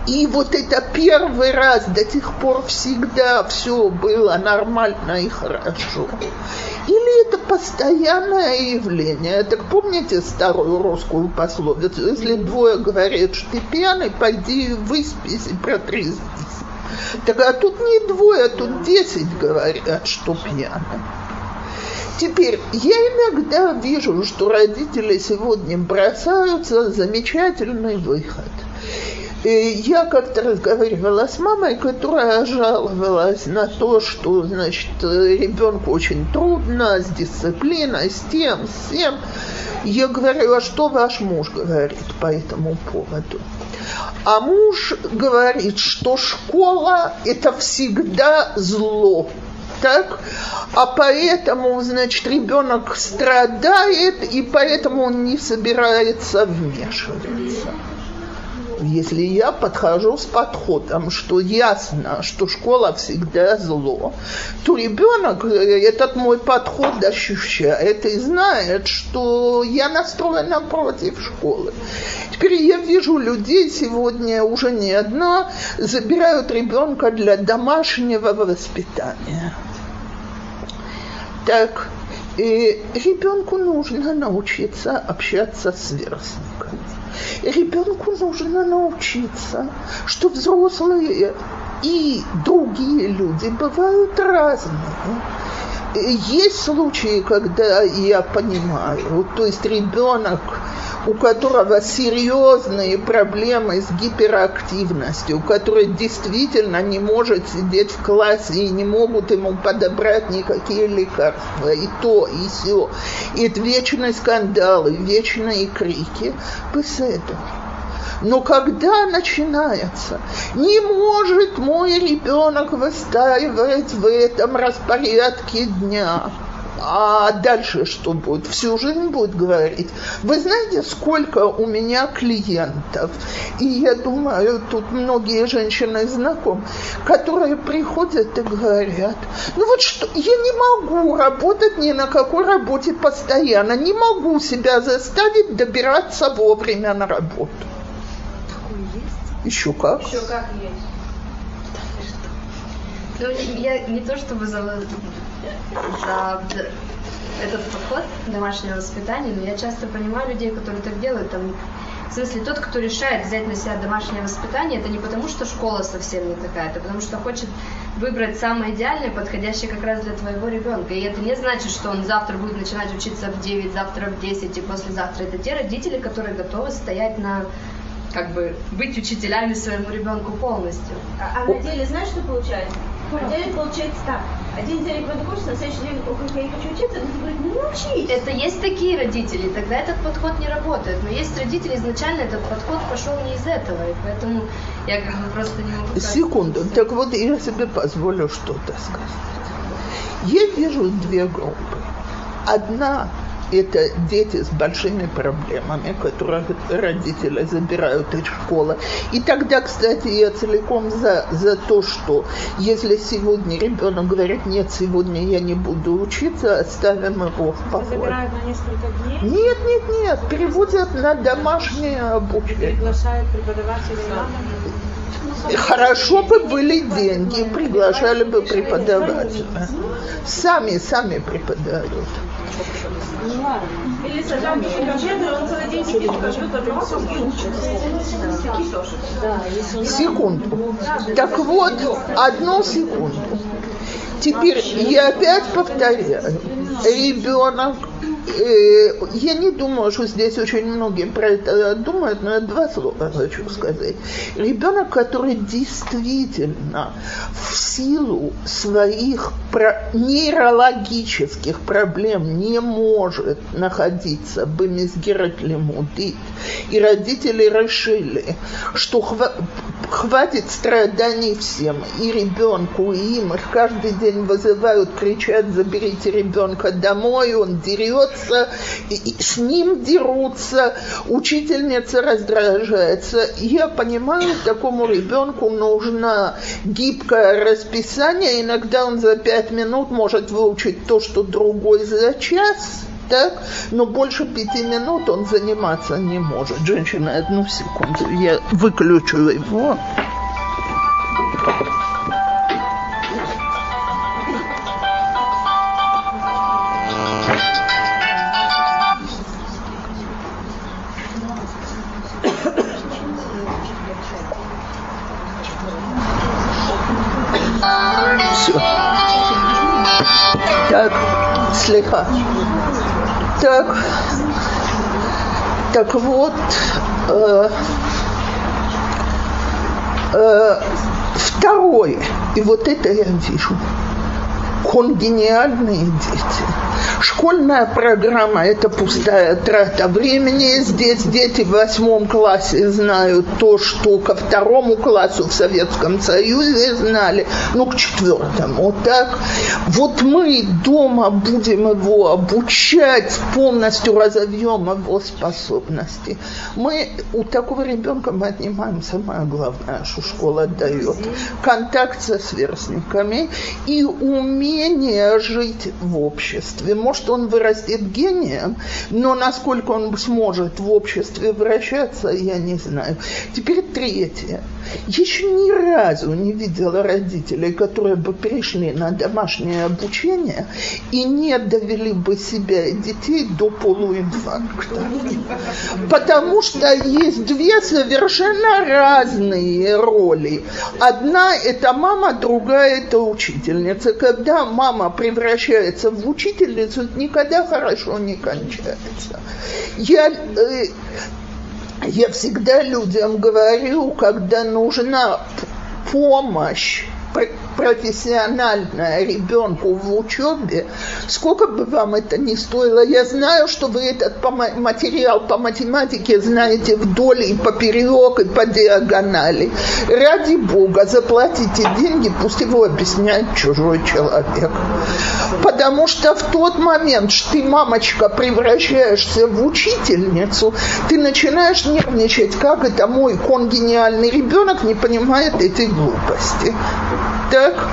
И вот это первый раз до тех пор всегда все было нормально и хорошо. Или это постоянное явление. Так помните старую русскую пословицу? Если двое говорят, что ты пьяный, пойди выспись и протрезвись. Так а тут не двое, а тут десять говорят, что пьяный. Теперь, я иногда вижу, что родители сегодня бросаются замечательный выход – я как-то разговаривала с мамой, которая жаловалась на то, что, значит, ребенку очень трудно с дисциплиной, с тем, с тем. Я говорю, а что ваш муж говорит по этому поводу? А муж говорит, что школа – это всегда зло. Так? А поэтому, значит, ребенок страдает, и поэтому он не собирается вмешиваться если я подхожу с подходом, что ясно, что школа всегда зло, то ребенок этот мой подход ощущает и знает, что я настроена против школы. Теперь я вижу людей сегодня уже не одна, забирают ребенка для домашнего воспитания. Так, и ребенку нужно научиться общаться с сверстниками ребенку нужно научиться, что взрослые и другие люди бывают разные. Есть случаи, когда я понимаю, то есть ребенок у которого серьезные проблемы с гиперактивностью, который действительно не может сидеть в классе и не могут ему подобрать никакие лекарства, и то, и все. И это вечные скандалы, вечные крики. Беседа. Но когда начинается, не может мой ребенок выстаивать в этом распорядке дня, а дальше что будет? Всю жизнь будет говорить. Вы знаете, сколько у меня клиентов, и я думаю, тут многие женщины знакомы, которые приходят и говорят, ну вот что, я не могу работать ни на какой работе постоянно, не могу себя заставить добираться вовремя на работу. Еще как? Еще как есть. Ну, я не то чтобы за за этот подход домашнего воспитания, но я часто понимаю людей, которые так делают. Там, в смысле, тот, кто решает взять на себя домашнее воспитание, это не потому, что школа совсем не такая, это потому, что хочет выбрать самое идеальное, подходящее как раз для твоего ребенка. И это не значит, что он завтра будет начинать учиться в 9, завтра в 10 и послезавтра. Это те родители, которые готовы стоять на как бы быть учителями своему ребенку полностью. А, а на деле знаешь, что получается? На деле получается так один день учится, на следующий день, ох, я не хочу учиться, он говорит, ну научись. Это есть такие родители, тогда этот подход не работает. Но есть родители, изначально этот подход пошел не из этого, и поэтому я как бы просто не могу... Секунду, так вот я себе позволю что-то сказать. Я вижу две группы. Одна это дети с большими проблемами, которых родители забирают из школы. И тогда, кстати, я целиком за, за то, что если сегодня ребенок говорит, нет, сегодня я не буду учиться, оставим его в покое. Забирают на несколько дней? Нет, нет, нет, переводят на домашнее обучение. Приглашают преподавателей? Хорошо бы были деньги, приглашали бы преподавателя. Сами, сами преподают. Или сажают в компьютер, он целый день сидит в компьютере, учится. Секунду. Так вот, одну секунду. Теперь я опять повторяю. Ребенок я не думаю, что здесь очень многие про это думают, но я два слова хочу сказать. Ребенок, который действительно в силу своих нейрологических проблем не может находиться в Мизгерет Лимудит, и родители решили, что хва- хватит страданий всем, и ребенку, и им, их каждый день вызывают, кричат, заберите ребенка домой, он и с ним дерутся, учительница раздражается. Я понимаю, такому ребенку нужно гибкое расписание, иногда он за пять минут может выучить то, что другой за час, так, но больше пяти минут он заниматься не может. Женщина, одну секунду, я выключу его. Так, слегка. Так, так вот, э, э, второе, и вот это я вижу, конгениальные дети. Школьная программа – это пустая трата времени. Здесь дети в восьмом классе знают то, что ко второму классу в Советском Союзе знали, ну, к четвертому. Так, вот мы дома будем его обучать, полностью разовьем его способности. Мы у такого ребенка мы отнимаем самое главное, что школа дает. Контакт со сверстниками и умение жить в обществе. Может, он вырастет гением, но насколько он сможет в обществе вращаться, я не знаю. Теперь третье. Я еще ни разу не видела родителей, которые бы перешли на домашнее обучение и не довели бы себя и детей до полуинфаркта. Потому что есть две совершенно разные роли. Одна – это мама, другая – это учительница. Когда мама превращается в учительницу, это никогда хорошо не кончается. Я э, я всегда людям говорю, когда нужна помощь профессиональная ребенку в учебе, сколько бы вам это ни стоило, я знаю, что вы этот материал по математике знаете вдоль и поперек, и по диагонали. Ради Бога, заплатите деньги, пусть его объясняет чужой человек. Потому что в тот момент, что ты, мамочка, превращаешься в учительницу, ты начинаешь нервничать, как это мой конгениальный ребенок не понимает этой глупости. Так,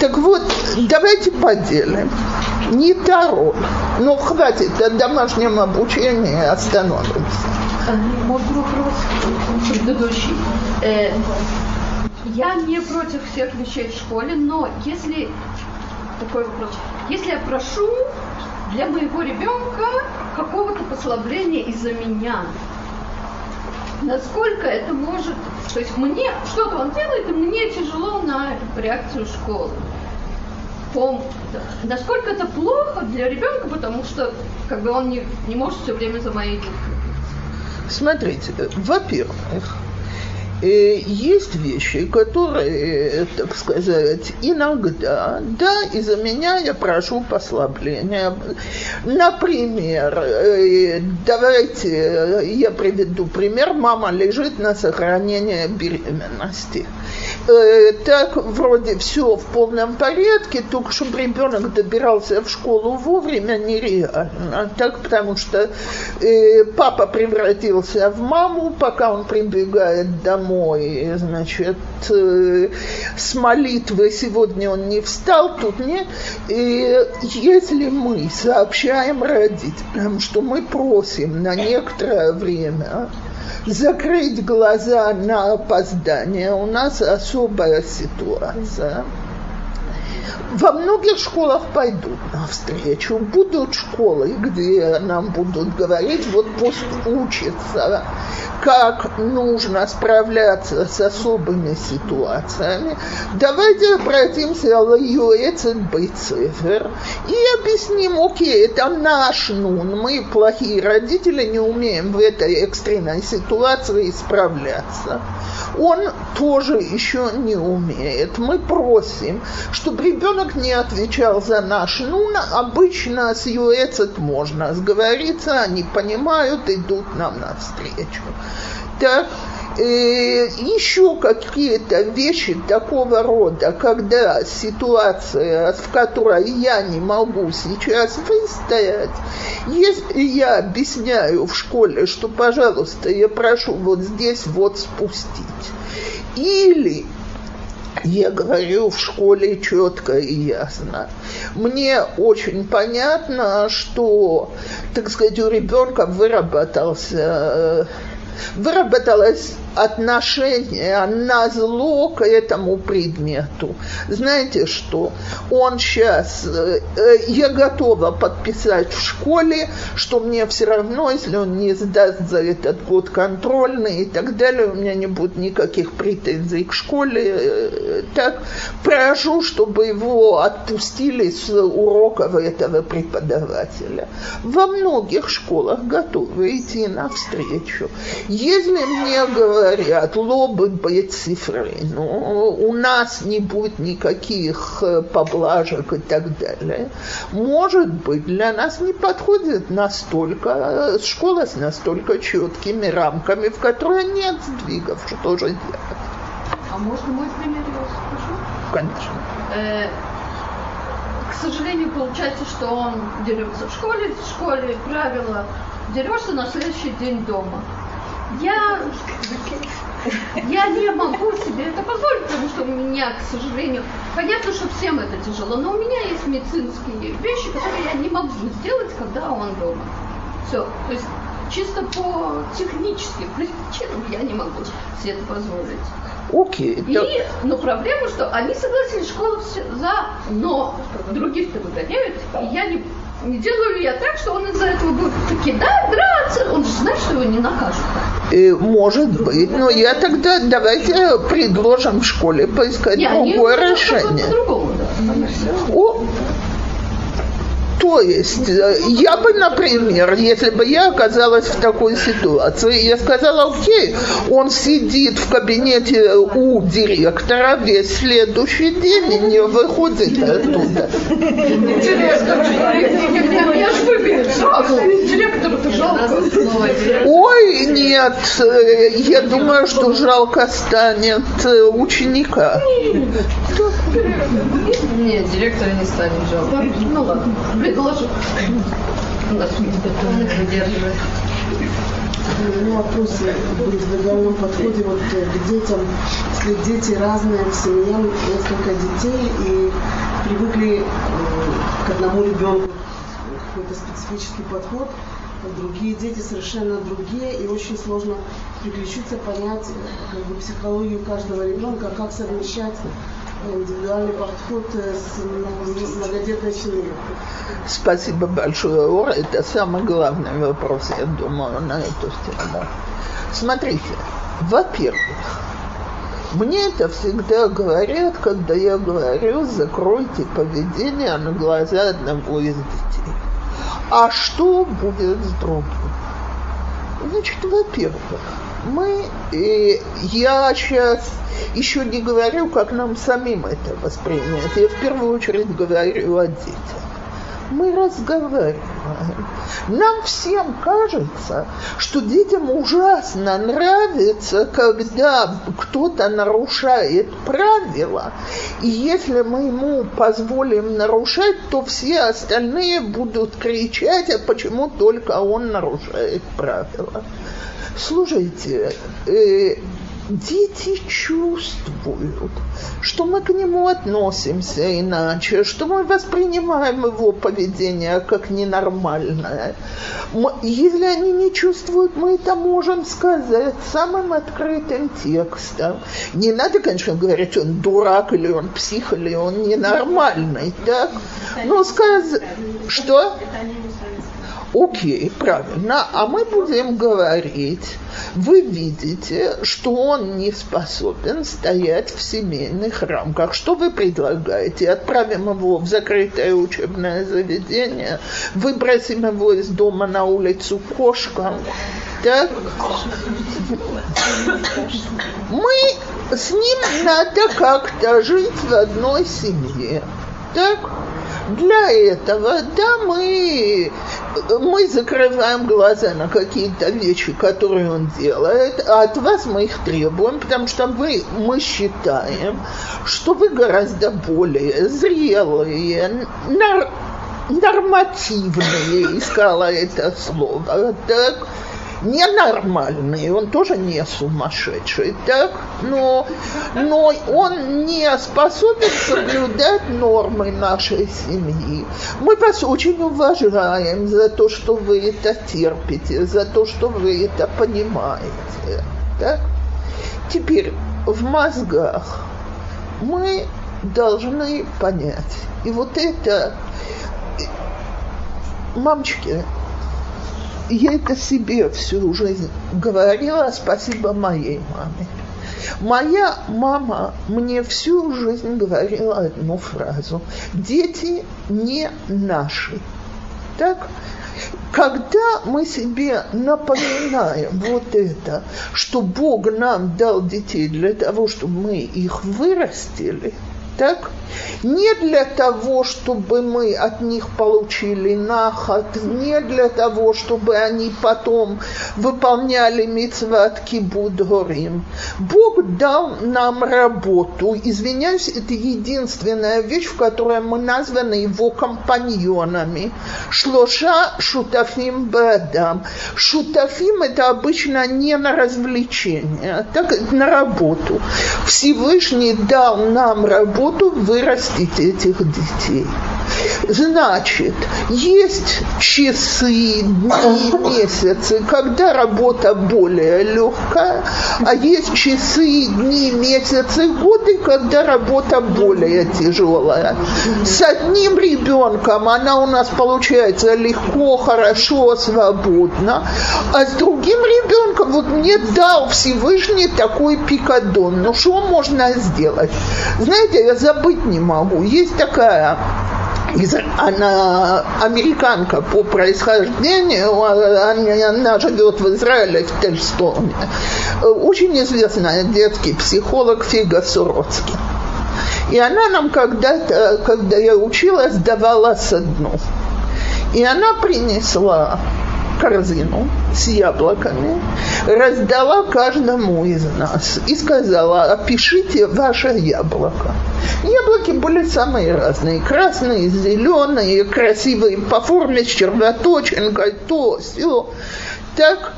так вот, давайте поделим. Не Таро, но хватит от домашнего обучения остановимся. Мой вопрос предыдущий. Я не против всех вещей в школе, но если такой вопрос, если я прошу для моего ребенка какого-то послабления из-за меня, насколько это может, то есть мне что-то он делает, и мне тяжело на реакцию школы. Пом, насколько это плохо для ребенка, потому что как бы он не, не может все время за моей Смотрите, во-первых, э, есть вещи, которые, так сказать, иногда, да, из-за меня я прошу послабления. Например, э, давайте я приведу пример. Мама лежит на сохранение беременности. э, так вроде все в полном порядке, только чтобы ребенок добирался в школу вовремя нереально. Так потому что э, папа превратился в маму, пока он прибегает домой, значит, э, с молитвы сегодня он не встал, тут нет. И если мы сообщаем родителям, что мы просим на некоторое время закрыть глаза на опоздание, у нас особая ситуация. Во многих школах пойдут навстречу. Будут школы, где нам будут говорить, вот пусть учится, как нужно справляться с особыми ситуациями. Давайте обратимся к Юэцет Бейцефер и объясним, окей, это наш нун, мы плохие родители, не умеем в этой экстренной ситуации справляться он тоже еще не умеет. Мы просим, чтобы ребенок не отвечал за наш. Ну, Обычно с юэцет можно сговориться, они понимают, идут нам навстречу. Так, э, еще какие-то вещи такого рода, когда ситуация, в которой я не могу сейчас выстоять, если я объясняю в школе, что, пожалуйста, я прошу вот здесь вот спустить, или я говорю в школе четко и ясно. Мне очень понятно, что, так сказать, у ребенка выработался выработалась отношение на зло к этому предмету. Знаете что? Он сейчас, э, я готова подписать в школе, что мне все равно, если он не сдаст за этот год контрольный и так далее, у меня не будет никаких претензий к школе. Э, так, прошу, чтобы его отпустили с уроков этого преподавателя. Во многих школах готовы идти навстречу. Если мне говорят, говорят, лобы цифры, ну, у нас не будет никаких э, поблажек и так далее. Может быть, для нас не подходит настолько, э, школа с настолько четкими рамками, в которой нет сдвигов, что же делать. А можно мой пример я скажу? Конечно. Э, к сожалению, получается, что он дерется в школе, в школе правила дерешься на следующий день дома. Я, я не могу себе это позволить, потому что у меня, к сожалению, понятно, что всем это тяжело, но у меня есть медицинские вещи, которые я не могу сделать, когда он дома. Все. То есть чисто по техническим причинам я не могу себе это позволить. Окей. Okay, и, но проблема, что они согласились школу все за, но других-то выгоняют, и я не не делаю ли я так, что он из-за этого будет кидать, драться? Он же знает, что его не накажут. И, может быть, но я тогда давайте предложим в школе поискать не, другое решение. По-другому, да. О, то есть, э, я бы, например, если бы я оказалась в такой ситуации, я сказала, окей, он сидит в кабинете у директора весь следующий день и не выходит оттуда. Ой, нет, э, я думаю, что жалко станет э, ученика. Нет, директора не станет жалко. Ну ладно предложу. У меня вопрос будет в договорном подходе вот к детям. Если дети разные в семье, несколько детей, и привыкли к одному ребенку, специфический подход, другие дети совершенно другие, и очень сложно переключиться, понять как бы, психологию каждого ребенка, как совмещать индивидуальный подход с многодетной семьей. Спасибо большое, Ора. Это самый главный вопрос, я думаю, на эту тему. Смотрите, во-первых, мне это всегда говорят, когда я говорю, закройте поведение на глаза одного из детей. А что будет с другим? Значит, во-первых, мы, и я сейчас еще не говорю, как нам самим это воспринять. Я в первую очередь говорю о детях. Мы разговариваем. Нам всем кажется, что детям ужасно нравится, когда кто-то нарушает правила, и если мы ему позволим нарушать, то все остальные будут кричать, а почему только он нарушает правила. Слушайте, э, дети чувствуют, что мы к нему относимся иначе, что мы воспринимаем его поведение как ненормальное. Если они не чувствуют, мы это можем сказать самым открытым текстом. Не надо, конечно, говорить, он дурак или он псих, или он ненормальный, так? Но сказать, что? Окей, правильно. А мы будем говорить, вы видите, что он не способен стоять в семейных рамках. Что вы предлагаете? Отправим его в закрытое учебное заведение, выбросим его из дома на улицу кошкам. Так? Мы с ним надо как-то жить в одной семье. Так? Для этого, да, мы, мы закрываем глаза на какие-то вещи, которые он делает, а от вас мы их требуем, потому что вы, мы считаем, что вы гораздо более зрелые, нар, нормативные, искала это слово, так, ненормальный, он тоже не сумасшедший, так? Но, но он не способен соблюдать нормы нашей семьи. Мы вас очень уважаем за то, что вы это терпите, за то, что вы это понимаете. Так? Теперь в мозгах мы должны понять. И вот это мамочки, я это себе всю жизнь говорила, спасибо моей маме. Моя мама мне всю жизнь говорила одну фразу. Дети не наши. Так? Когда мы себе напоминаем вот это, что Бог нам дал детей для того, чтобы мы их вырастили, так? Не для того, чтобы мы от них получили наход, не для того, чтобы они потом выполняли митцват кибудорим. Бог дал нам работу. Извиняюсь, это единственная вещь, в которой мы названы его компаньонами. Шлоша шутафим бадам. Шутафим это обычно не на развлечение, так на работу. Всевышний дал нам работу, вы вырастить этих детей. Значит, есть часы, дни, месяцы, когда работа более легкая, а есть часы, дни, месяцы, годы, когда работа более тяжелая. С одним ребенком она у нас получается легко, хорошо, свободно, а с другим ребенком вот мне дал Всевышний такой пикадон. Ну что можно сделать? Знаете, я забыть не могу. Есть такая она американка по происхождению, она, живет в Израиле, в Тельстоне. Очень известная детский психолог Фига Суроцкий. И она нам когда-то, когда я училась, давала со дну. И она принесла корзину с яблоками, раздала каждому из нас и сказала, опишите ваше яблоко. Яблоки были самые разные, красные, зеленые, красивые по форме с червоточинкой, то, все. Так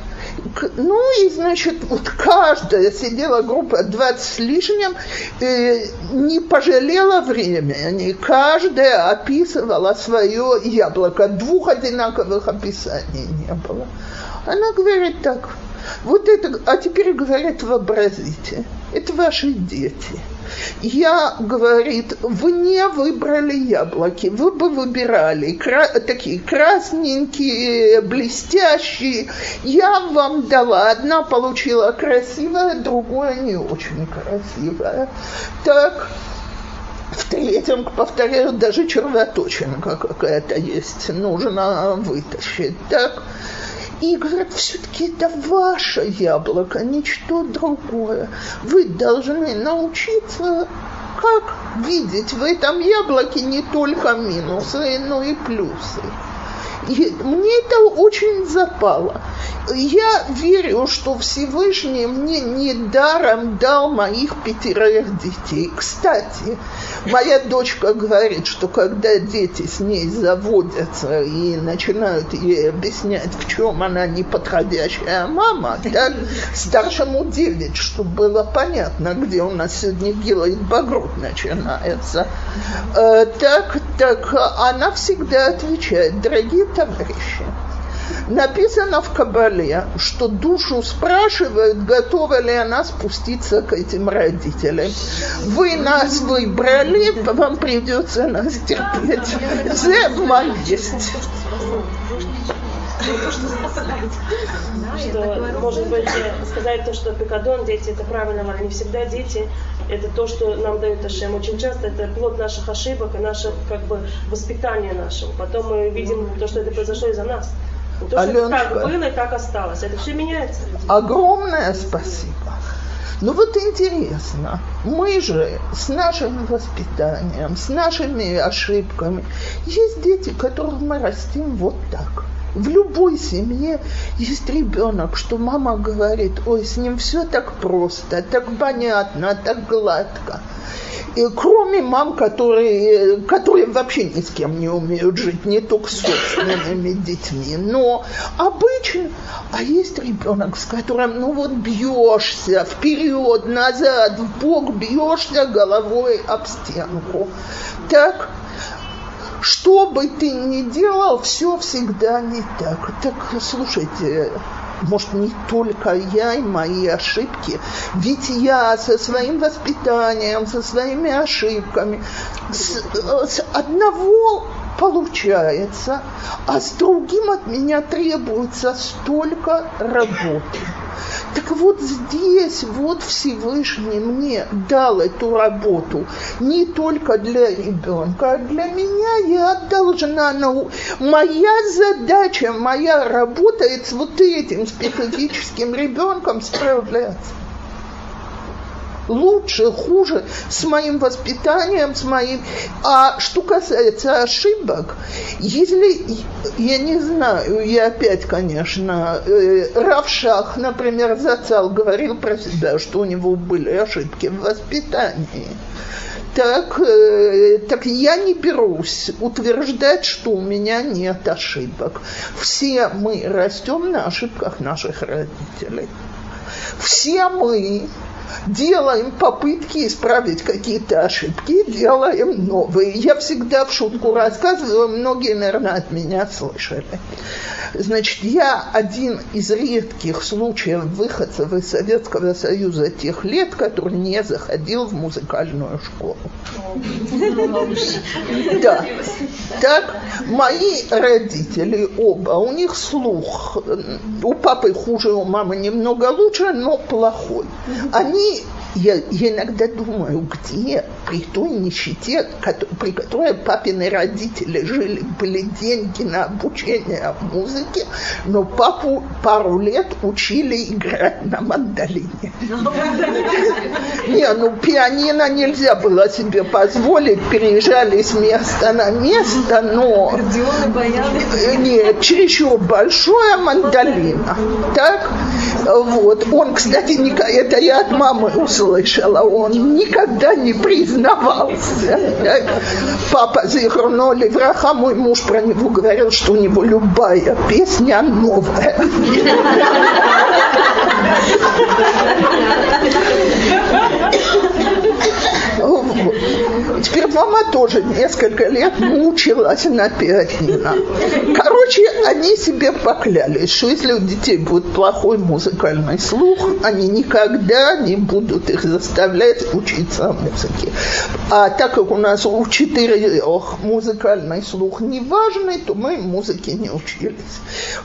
ну и, значит, вот каждая сидела группа 20 с лишним, э, не пожалела времени. Каждая описывала свое яблоко. Двух одинаковых описаний не было. Она говорит так, вот это, а теперь говорит, вообразите, это ваши дети – я, говорит, вы не выбрали яблоки, вы бы выбирали кра- такие красненькие, блестящие. Я вам дала, одна получила красивая, другая не очень красивая. Так, в третьем, повторяю, даже червоточинка какая-то есть, нужно вытащить. Так, и говорят, все-таки это ваше яблоко, ничто другое. Вы должны научиться, как видеть в этом яблоке не только минусы, но и плюсы. И мне это очень запало. Я верю, что Всевышний мне недаром дал моих пятерых детей. Кстати, моя дочка говорит, что когда дети с ней заводятся и начинают ей объяснять, в чем она неподходящая мама, так старшему девять, чтобы было понятно, где у нас сегодня делает багрот начинается. Э, так, так она всегда отвечает, дорогие товарищи, написано в Кабале, что душу спрашивают, готова ли она спуститься к этим родителям. Вы нас выбрали, вам придется нас терпеть. Зебма есть. Может быть, сказать то, что пикадон, дети, это правильно, но не всегда дети, это то, что нам дает Ашем. Очень часто это плод наших ошибок и наше как бы воспитание нашего. Потом мы видим то, что это произошло из-за нас. То, что Аленушка. как было и как осталось. Это все меняется. Огромное спасибо. Ну вот интересно, мы же с нашим воспитанием, с нашими ошибками, есть дети, которых мы растим вот так. В любой семье есть ребенок, что мама говорит, ой, с ним все так просто, так понятно, так гладко. И кроме мам, которые, которые вообще ни с кем не умеют жить, не только с собственными детьми. Но обычно, а есть ребенок, с которым, ну вот бьешься вперед, назад, в бок, бьешься головой об стенку. Так, что бы ты ни делал, все всегда не так. Так, слушайте, может, не только я и мои ошибки, ведь я со своим воспитанием, со своими ошибками, с, с одного получается, а с другим от меня требуется столько работы. Так вот здесь вот Всевышний мне дал эту работу не только для ребенка, а для меня я должна, нау... моя задача, моя работа это с вот этим специфическим ребенком справляться лучше, хуже, с моим воспитанием, с моим... А что касается ошибок, если, я не знаю, я опять, конечно, э, Равшах, например, Зацал говорил про себя, что у него были ошибки в воспитании. Так, э, так я не берусь утверждать, что у меня нет ошибок. Все мы растем на ошибках наших родителей. Все мы делаем попытки исправить какие-то ошибки, делаем новые. Я всегда в шутку рассказываю, многие, наверное, от меня слышали. Значит, я один из редких случаев выходцев из Советского Союза тех лет, который не заходил в музыкальную школу. Да. Так, мои родители оба, у них слух, у папы хуже, у мамы немного лучше, но плохой. Они mean, я, я иногда думаю, где при той нищете, при которой папины родители жили, были деньги на обучение музыке, но папу пару лет учили играть на мандолине. Не, ну пианино нельзя было себе позволить, переезжали с места на место, но... Нет, чересчур большое мандолина. Так, вот. Он, кстати, это я от мамы услышала, он никогда не признавался. Папа Зихруно Левраха, мой муж про него говорил, что у него любая песня новая. Теперь мама тоже несколько лет мучилась на пианино. Короче, они себе поклялись, что если у детей будет плохой музыкальный слух, они никогда не будут их заставлять учиться музыке. А так как у нас у четырех музыкальный слух не важный, то мы музыке не учились.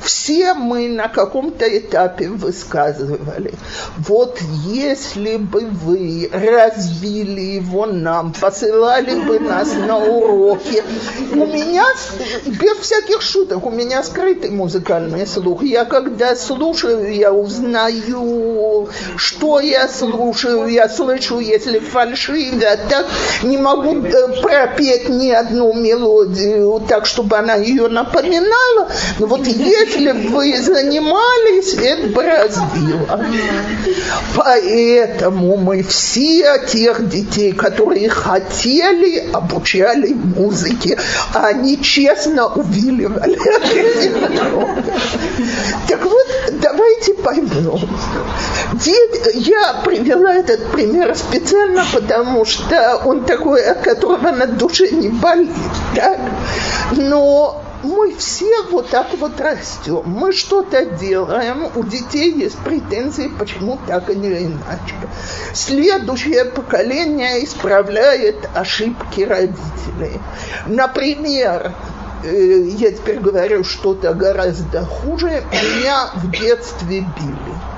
Все мы на каком-то этапе высказывали, вот если бы вы развили его нам, посылали бы нас на уроки. У меня, без всяких шуток, у меня скрытый музыкальный слух. Я когда слушаю, я узнаю, что я слушаю, я слышу, если фальшиво, я так не могу э, пропеть ни одну мелодию так, чтобы она ее напоминала. Но вот если вы занимались, это бы разбило. Поэтому мы все тех детей, которые хотели, обучали музыке, а они честно увиливали. Так вот, давайте поймем. Я привела этот пример специально, потому что он такой, от которого на душе не болит. Но мы все вот так вот растем. Мы что-то делаем, у детей есть претензии, почему так и не иначе. Следующее поколение исправляет ошибки родителей. Например, э, я теперь говорю что-то гораздо хуже, меня в детстве били.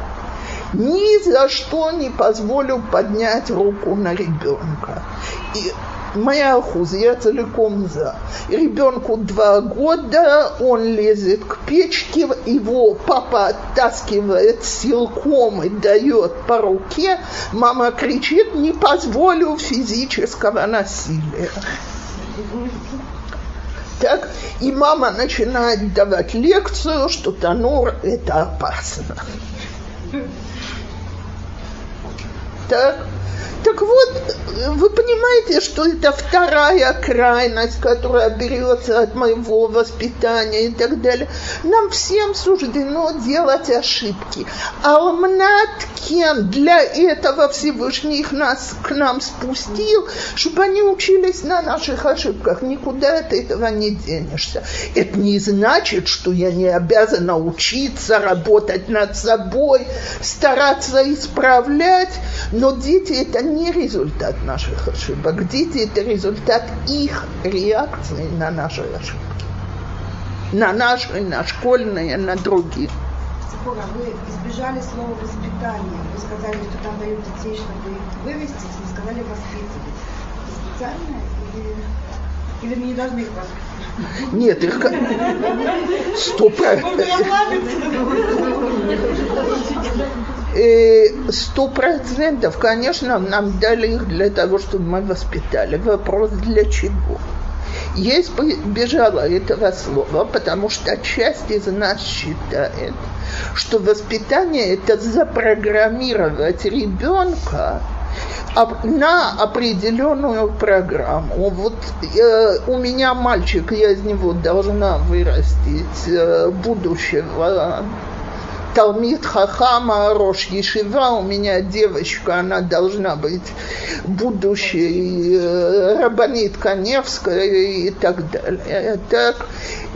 Ни за что не позволю поднять руку на ребенка. И моя хуза, я целиком за. Ребенку два года, он лезет к печке, его папа оттаскивает силком и дает по руке. Мама кричит, не позволю физического насилия. Так, и мама начинает давать лекцию, что танур – это опасно. Так, так вот, вы понимаете, что это вторая крайность, которая берется от моего воспитания и так далее. Нам всем суждено делать ошибки. Алмнат кем для этого Всевышний их нас к нам спустил, чтобы они учились на наших ошибках. Никуда от этого не денешься. Это не значит, что я не обязана учиться, работать над собой, стараться исправлять, но дети это не результат наших ошибок. Дети – это результат их реакции на наши ошибки. На наши, на школьные, на другие. Сапора, вы избежали слова воспитание. Вы сказали, что там дают детей, чтобы их вывести, вы сказали воспитывать. Специально или, или мы не должны их воспитывать? Нет, их сто Сто процентов, конечно, нам дали их для того, чтобы мы воспитали. Вопрос для чего? Я избежала этого слова, потому что часть из нас считает, что воспитание – это запрограммировать ребенка на определенную программу. Вот э, у меня мальчик, я из него должна вырастить э, будущего Талмит Хахама Рош Ешива, у меня девочка, она должна быть будущей э, Рабанит Каневская и так далее. Так,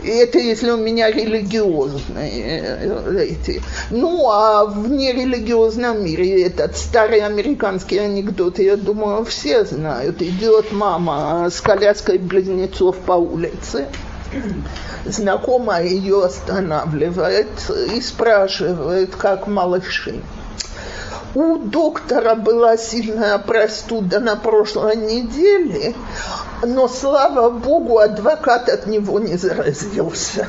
это если у меня религиозные э, эти. Ну, а в нерелигиозном мире этот старый американский анекдот, я думаю, все знают. Идет мама с коляской близнецов по улице знакомая ее останавливает и спрашивает, как малыши. У доктора была сильная простуда на прошлой неделе, но, слава богу, адвокат от него не заразился.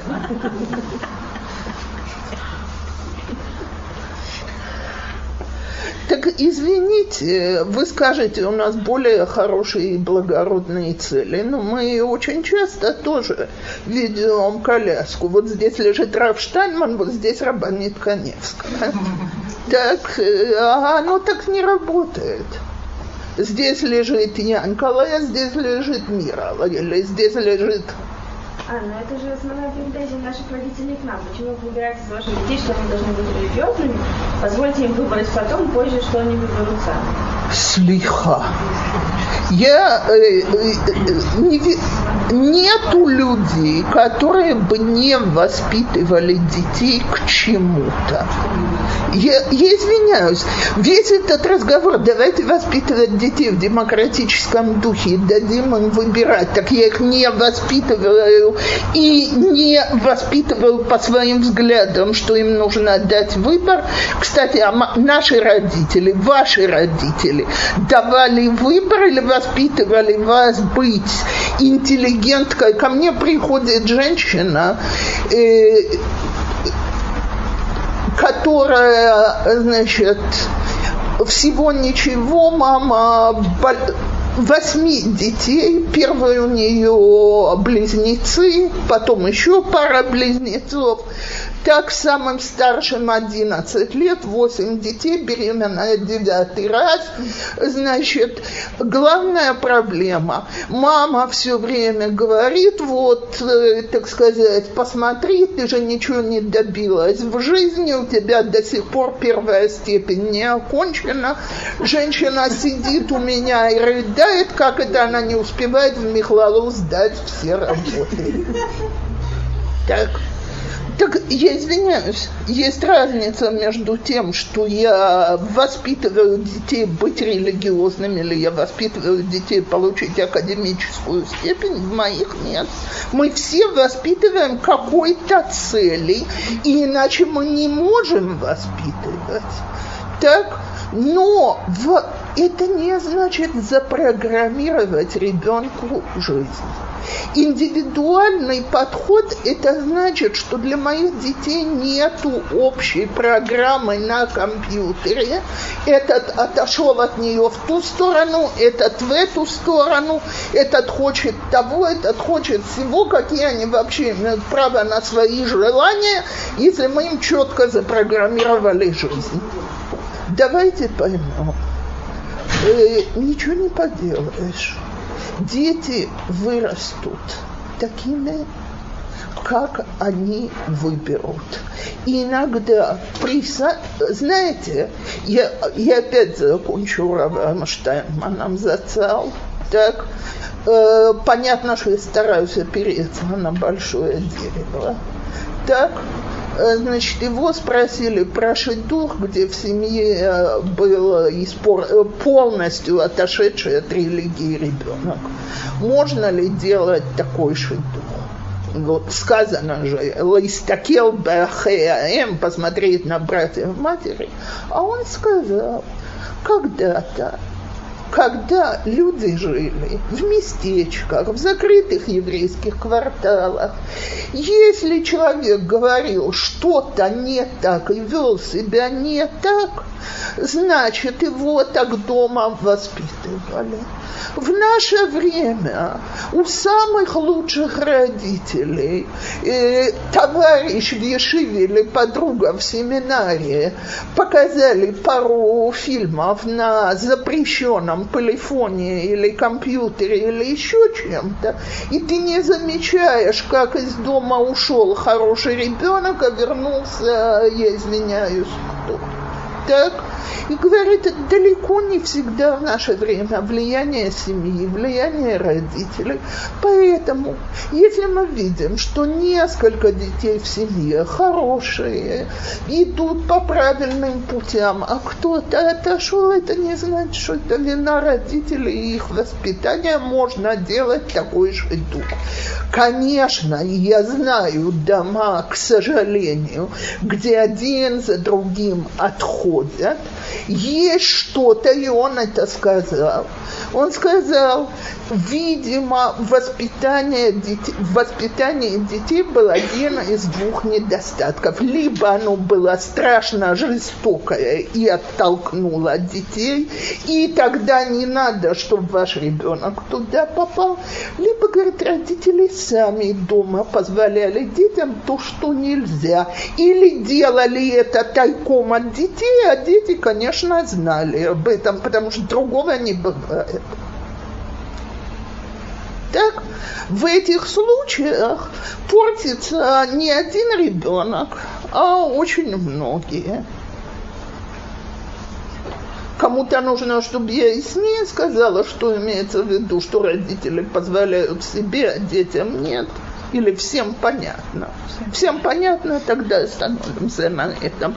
Так извините, вы скажете, у нас более хорошие и благородные цели, но мы очень часто тоже ведем коляску. Вот здесь лежит Раф Штайнман, вот здесь Рабанит Коневская. Так, а оно так не работает. Здесь лежит Янкала, здесь лежит Мира, или здесь лежит а, но это же основная претензия наших родителей к нам. Почему вы выбираете за ваших детей, что они должны быть религиозными? Позвольте им выбрать потом, позже, что они выберут сами. Слиха. Я э, э, не, нету людей, которые бы не воспитывали детей к чему-то. Я, я извиняюсь, весь этот разговор, давайте воспитывать детей в демократическом духе дадим им выбирать, так я их не воспитываю и не воспитываю по своим взглядам, что им нужно дать выбор. Кстати, а наши родители, ваши родители давали выбор или воспитывали вас быть интеллигенткой. Ко мне приходит женщина, э, которая, значит, всего ничего, мама восьми детей. Первый у нее близнецы, потом еще пара близнецов. Так самым старшим 11 лет, 8 детей, беременная девятый раз. Значит, главная проблема. Мама все время говорит, вот, э, так сказать, посмотри, ты же ничего не добилась в жизни, у тебя до сих пор первая степень не окончена. Женщина сидит у меня и рыдает, как это она не успевает в Михлалу сдать все работы. Так. Так я извиняюсь, есть разница между тем, что я воспитываю детей быть религиозными, или я воспитываю детей получить академическую степень, в моих нет. Мы все воспитываем какой-то цели, и иначе мы не можем воспитывать. Так? Но в, это не значит запрограммировать ребенку жизнь. Индивидуальный подход – это значит, что для моих детей нету общей программы на компьютере. Этот отошел от нее в ту сторону, этот в эту сторону, этот хочет того, этот хочет всего, какие они вообще имеют право на свои желания, если мы им четко запрограммировали жизнь. Давайте поймем. Э, ничего не поделаешь дети вырастут такими, как они выберут. И иногда, приса... знаете, я, я опять закончу Равам Штайнманом зацал, так, э, понятно, что я стараюсь опереться на большое дерево, так, значит, его спросили про шедух, где в семье э, был испор... Э, полностью отошедший от религии ребенок. Можно ли делать такой шедух? Вот сказано же, листакел бахеаэм, посмотреть на братьев матери, а он сказал, когда-то когда люди жили в местечках, в закрытых еврейских кварталах, если человек говорил что-то не так и вел себя не так, значит, его так дома воспитывали. В наше время у самых лучших родителей э, товарищ в Ешиве или подруга в семинаре показали пару фильмов на запрещенном полифоне или компьютере или еще чем-то, и ты не замечаешь, как из дома ушел хороший ребенок, а вернулся, я извиняюсь, кто. Так? И говорит, это далеко не всегда в наше время влияние семьи, влияние родителей. Поэтому, если мы видим, что несколько детей в семье хорошие, идут по правильным путям, а кто-то отошел, это не значит, что это вина родителей и их воспитания. Можно делать такой же дух. Конечно, я знаю дома, к сожалению, где один за другим отходят, есть что-то, и он это сказал. Он сказал, видимо, воспитание детей, воспитание детей был один из двух недостатков. Либо оно было страшно жестокое и оттолкнуло детей, и тогда не надо, чтобы ваш ребенок туда попал. Либо, говорит, родители сами дома позволяли детям то, что нельзя. Или делали это тайком от детей, а дети, конечно, знали об этом, потому что другого не бывает. Так, в этих случаях портится не один ребенок, а очень многие. кому-то нужно, чтобы я яснее сказала, что имеется в виду, что родители позволяют себе, а детям нет. Или всем понятно? Всем понятно, тогда остановимся на этом.